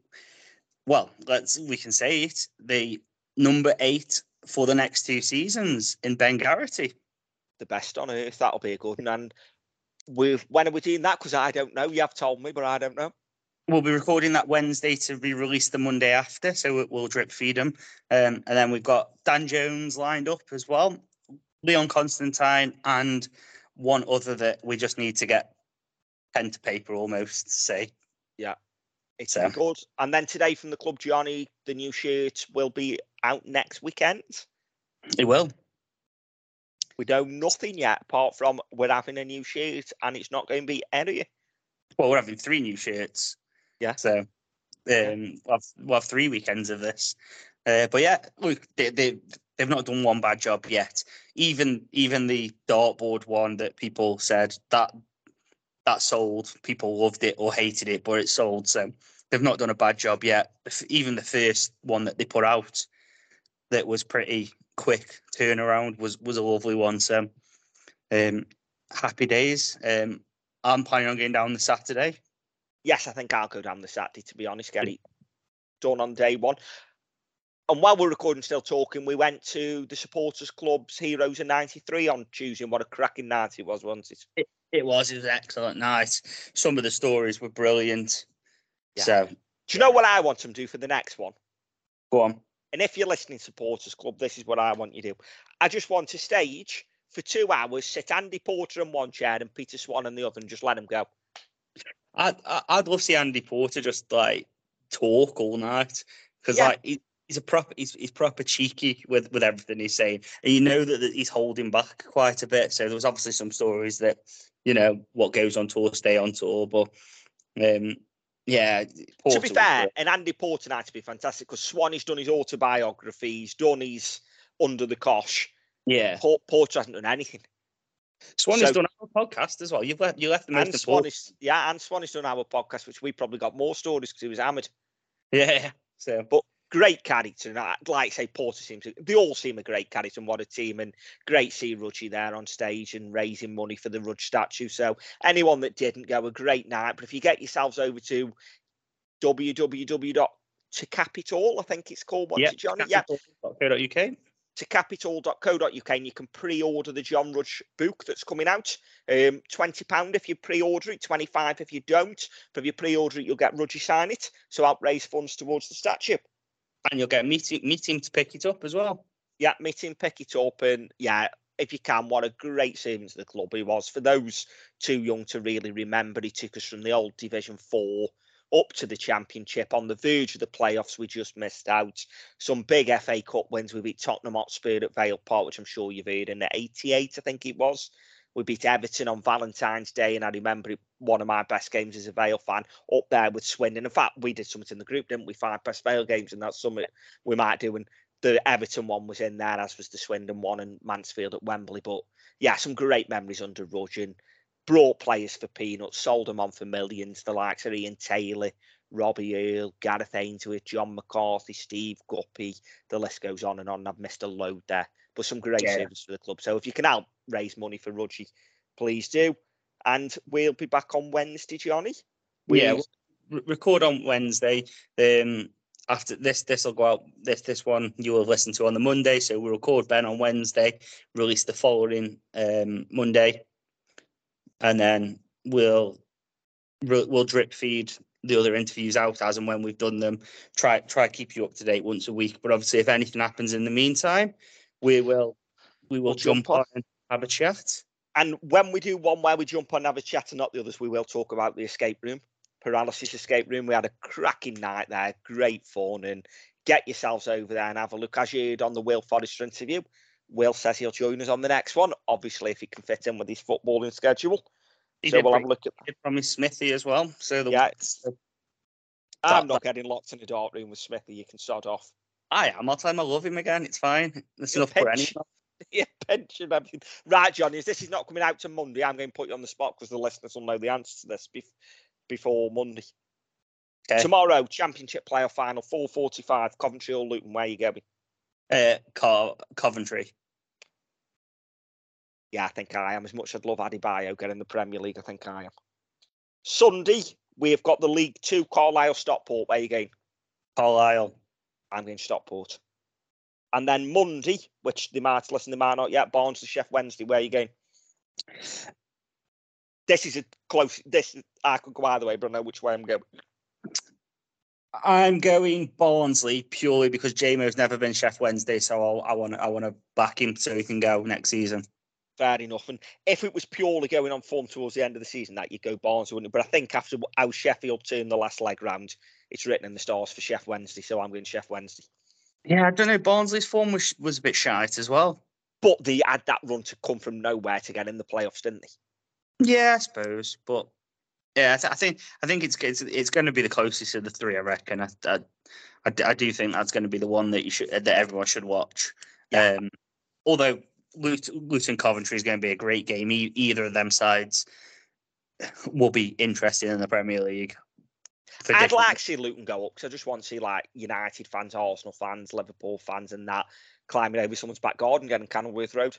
well, let's we can say it, the number eight for the next two seasons in Ben Garrity. the best on earth. That'll be a good one. And with when are we doing that? Because I don't know. You have told me, but I don't know. We'll be recording that Wednesday to be released the Monday after, so it will drip feed them. Um, and then we've got Dan Jones lined up as well, Leon Constantine, and one other that we just need to get pen to paper almost to say. Yeah, it's So- good. And then today from the club, Johnny, the new shirt will be out next weekend. It will. We know nothing yet apart from we're having a new shirt and it's not going to be area. Well, we're having three new shirts. Yeah. So um, we'll, have, we'll have three weekends of this. Uh, but yeah, look, they, they they've not done one bad job yet. Even even the dartboard one that people said that that sold, people loved it or hated it, but it sold. So they've not done a bad job yet. Even the first one that they put out that was pretty quick turnaround was was a lovely one. So um, happy days. Um, I'm planning on going down the Saturday. Yes, I think I'll go down the Saturday, to be honest, get it done on day one. And while we're recording, still talking, we went to the supporters club's Heroes of 93 on Tuesday. And what a cracking night it was, wasn't it? It was. It was an excellent night. Some of the stories were brilliant. Yeah. So Do you know what I want them to do for the next one? go on. And if you're listening, supporters club, this is what I want you to do. I just want to stage for two hours, sit Andy Porter in one chair and Peter Swan in the other, and just let him go. I'd I- I'd love to see Andy Porter just like talk all night because Yeah. like he, he's a proper he's, he's proper cheeky with with everything he's saying, and you know that, that he's holding back quite a bit. So there was obviously some stories that you know what goes on tour stay on tour, but Um, yeah. to be fair, and Andy Porter night to be fantastic because Swanee's done his autobiography, he's done his under the cosh. yeah. Porter hasn't done anything. Swan has so- done our podcast as well. You've left you left the most And important. Yeah, and Swanee's done our podcast, which we probably got more stories because he was hammered. Yeah. (laughs) So But great character. And like I say, Porter seems to, they all seem a great character and what a team. And great to see Rudgy there on stage and raising money for the Rudge statue. So anyone that didn't go, a great night. But if you get yourselves over to www.tocapital, I think it's called, what's yeah, it, Johnny? Yeah, capital.co.uk. and you can pre-order the John Rudge book that's coming out. Um, twenty pound if you pre-order it, twenty five if you don't. But if you pre-order it, you'll get Rudgy sign it. So help raise funds towards the statue. And you'll get a meeting meeting to pick it up as well. yeah, meeting, pick it up, and yeah, if you can, what a great servant to the club he was. For those too young to really remember, he took us from the old Division Four up to the Championship on the verge of the playoffs. We just missed out. Some big FA Cup wins. We beat Tottenham Hotspur at Vale Park, which I'm sure you've heard in the '88, I think it was. We beat Everton on Valentine's Day, and I remember it, one of my best games as a Vale fan up there with Swindon. In fact, we did something in the group, didn't we? Five best Vale games, and that's something we might do. And the Everton one was in there, as was the Swindon one and Mansfield at Wembley. But yeah, some great memories under Rudge and brought players for peanuts, sold them on for millions. The likes of Ian Taylor, Robbie Earle, Gareth Ainsworth, Jon McCarthy, Steve Guppy. The list goes on and on. I've missed a load there, but some great Yeah. service for the club. So if you can help raise money for Rudgy, please do. And we'll be back on Wednesday, Johnny. Yeah, with- re- record on Wednesday. Um, after this, this will go out. This this one you will listen to on the Monday. So we'll record Ben on Wednesday, release the following um, Monday, and then we'll we'll drip feed the other interviews out as and when we've done them. Try try keep you up to date once a week. But obviously, if anything happens in the meantime, we will we will We'll jump on on. and have a chat. And when we do one where we jump on and have a chat and not the others, we will talk about the escape room, paralysis escape room. We had a cracking night there, great fun, and get yourselves over there and have a look. As you heard on the Will Forrester interview, Will says he'll join us on the next one, obviously if he can fit in with his footballing schedule. He so we'll have a look at did promise Smithy as well. So the, Yeah. I'm not getting locked in a dark room with Smithy. You can sod off. I am. I'll tell him I love him again. It's fine. You'll enough for anyone. (laughs) yeah, pension, everything. Right, Johnny, as this is not coming out to Monday, I'm going to put you on the spot because the listeners will know the answer to this bef- before Monday. Okay. Tomorrow, Championship playoff final, 4:45, Coventry or Luton. Where are you going? Uh, Co- Coventry. Yeah, I think I am. As much as I'd love Adebayo getting the Premier League, I think I am. Sunday, we've got the League Two, Carlisle, Stockport. Where are you going? Carlisle. I'm going Stockport. And then Monday, which they might listen, they might not yet. Barnes to Sheff Wednesday. Where are you going? This is a close. This I could go either way, but I know which way I'm going. I'm going Barnsley purely because JMO's never been Sheff Wednesday, so I'll, I want I want to back him so he can go next season. Fair enough. And if it was purely going on form towards the end of the season, that you'd go Barnsley, wouldn't it? But I think after how Sheffield turned the last leg round, it's written in the stars for Sheff Wednesday. So I'm going Sheff Wednesday. Yeah, I don't know. Barnsley's form was was a bit shite as well. But they had that run to come from nowhere to get in the playoffs, didn't they? Yeah, I suppose, but yeah, I, th- I think I think it's it's, it's going to be the closest of the three. I reckon. I I do think that's going to be the one that you should that everyone should watch. Yeah. Um, although Luton, Luton Coventry is going to be a great game. E- either of them sides will be interesting in the Premier League. I'd like to see Luton go up because I just want to see like United fans, Arsenal fans, Liverpool fans, and that climbing over someone's back garden getting Kenilworth Road.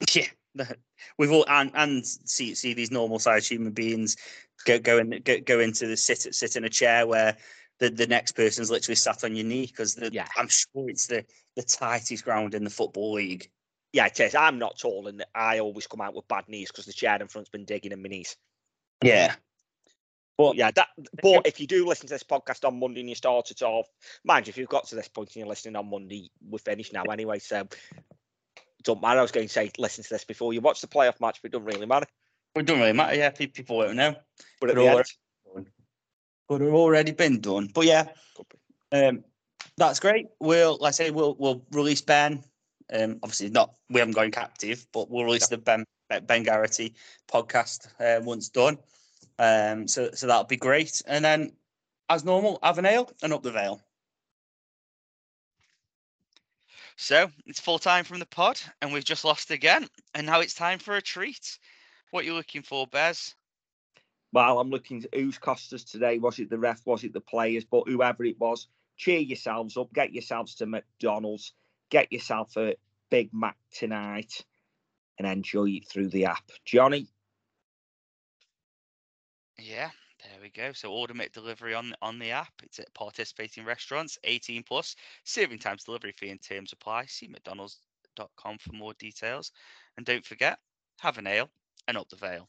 (laughs) Yeah, we've all and and see see these normal sized human beings go go in go, go into the sit sit in a chair where the, the next person's literally sat on your knee because Yeah. I'm sure it's the the tightest ground in the football league. Yeah, it is. I'm not tall, and I always come out with bad knees because the chair in front's been digging in my knees. Yeah, But yeah, that. But if you do listen to this podcast on Monday and you start it off, mind you, if you've got to this point and you're listening on Monday, we're finished now anyway. So don't matter. I was going to say listen to this before you watch the playoff match, but it doesn't really matter. it doesn't really matter. Yeah, pe- people won't know. But the Could have already been done. But yeah, um, that's great. We'll like I say we'll we'll release Ben. Um, obviously not we haven't gone captive, but we'll release the Ben Ben Garrity podcast uh, once done. Um, so so that'll be great. And then, as normal, have an ale and up the Vale. So it's full time from the pod, and we've just lost again. And now it's time for a treat. What are you looking for, Bez? Well, I'm looking to who's cost us today. Was it the ref? Was it the players? But whoever it was, cheer yourselves up. Get yourselves to McDonald's. Get yourself a Big Mac tonight and enjoy it through the app. Johnny, Yeah, there we go. So order make delivery on on the app. It's at participating restaurants, 18 plus. Serving times, delivery fee, and terms apply. See McDonald's.com for more details. And don't forget, have an ale and up the Vale.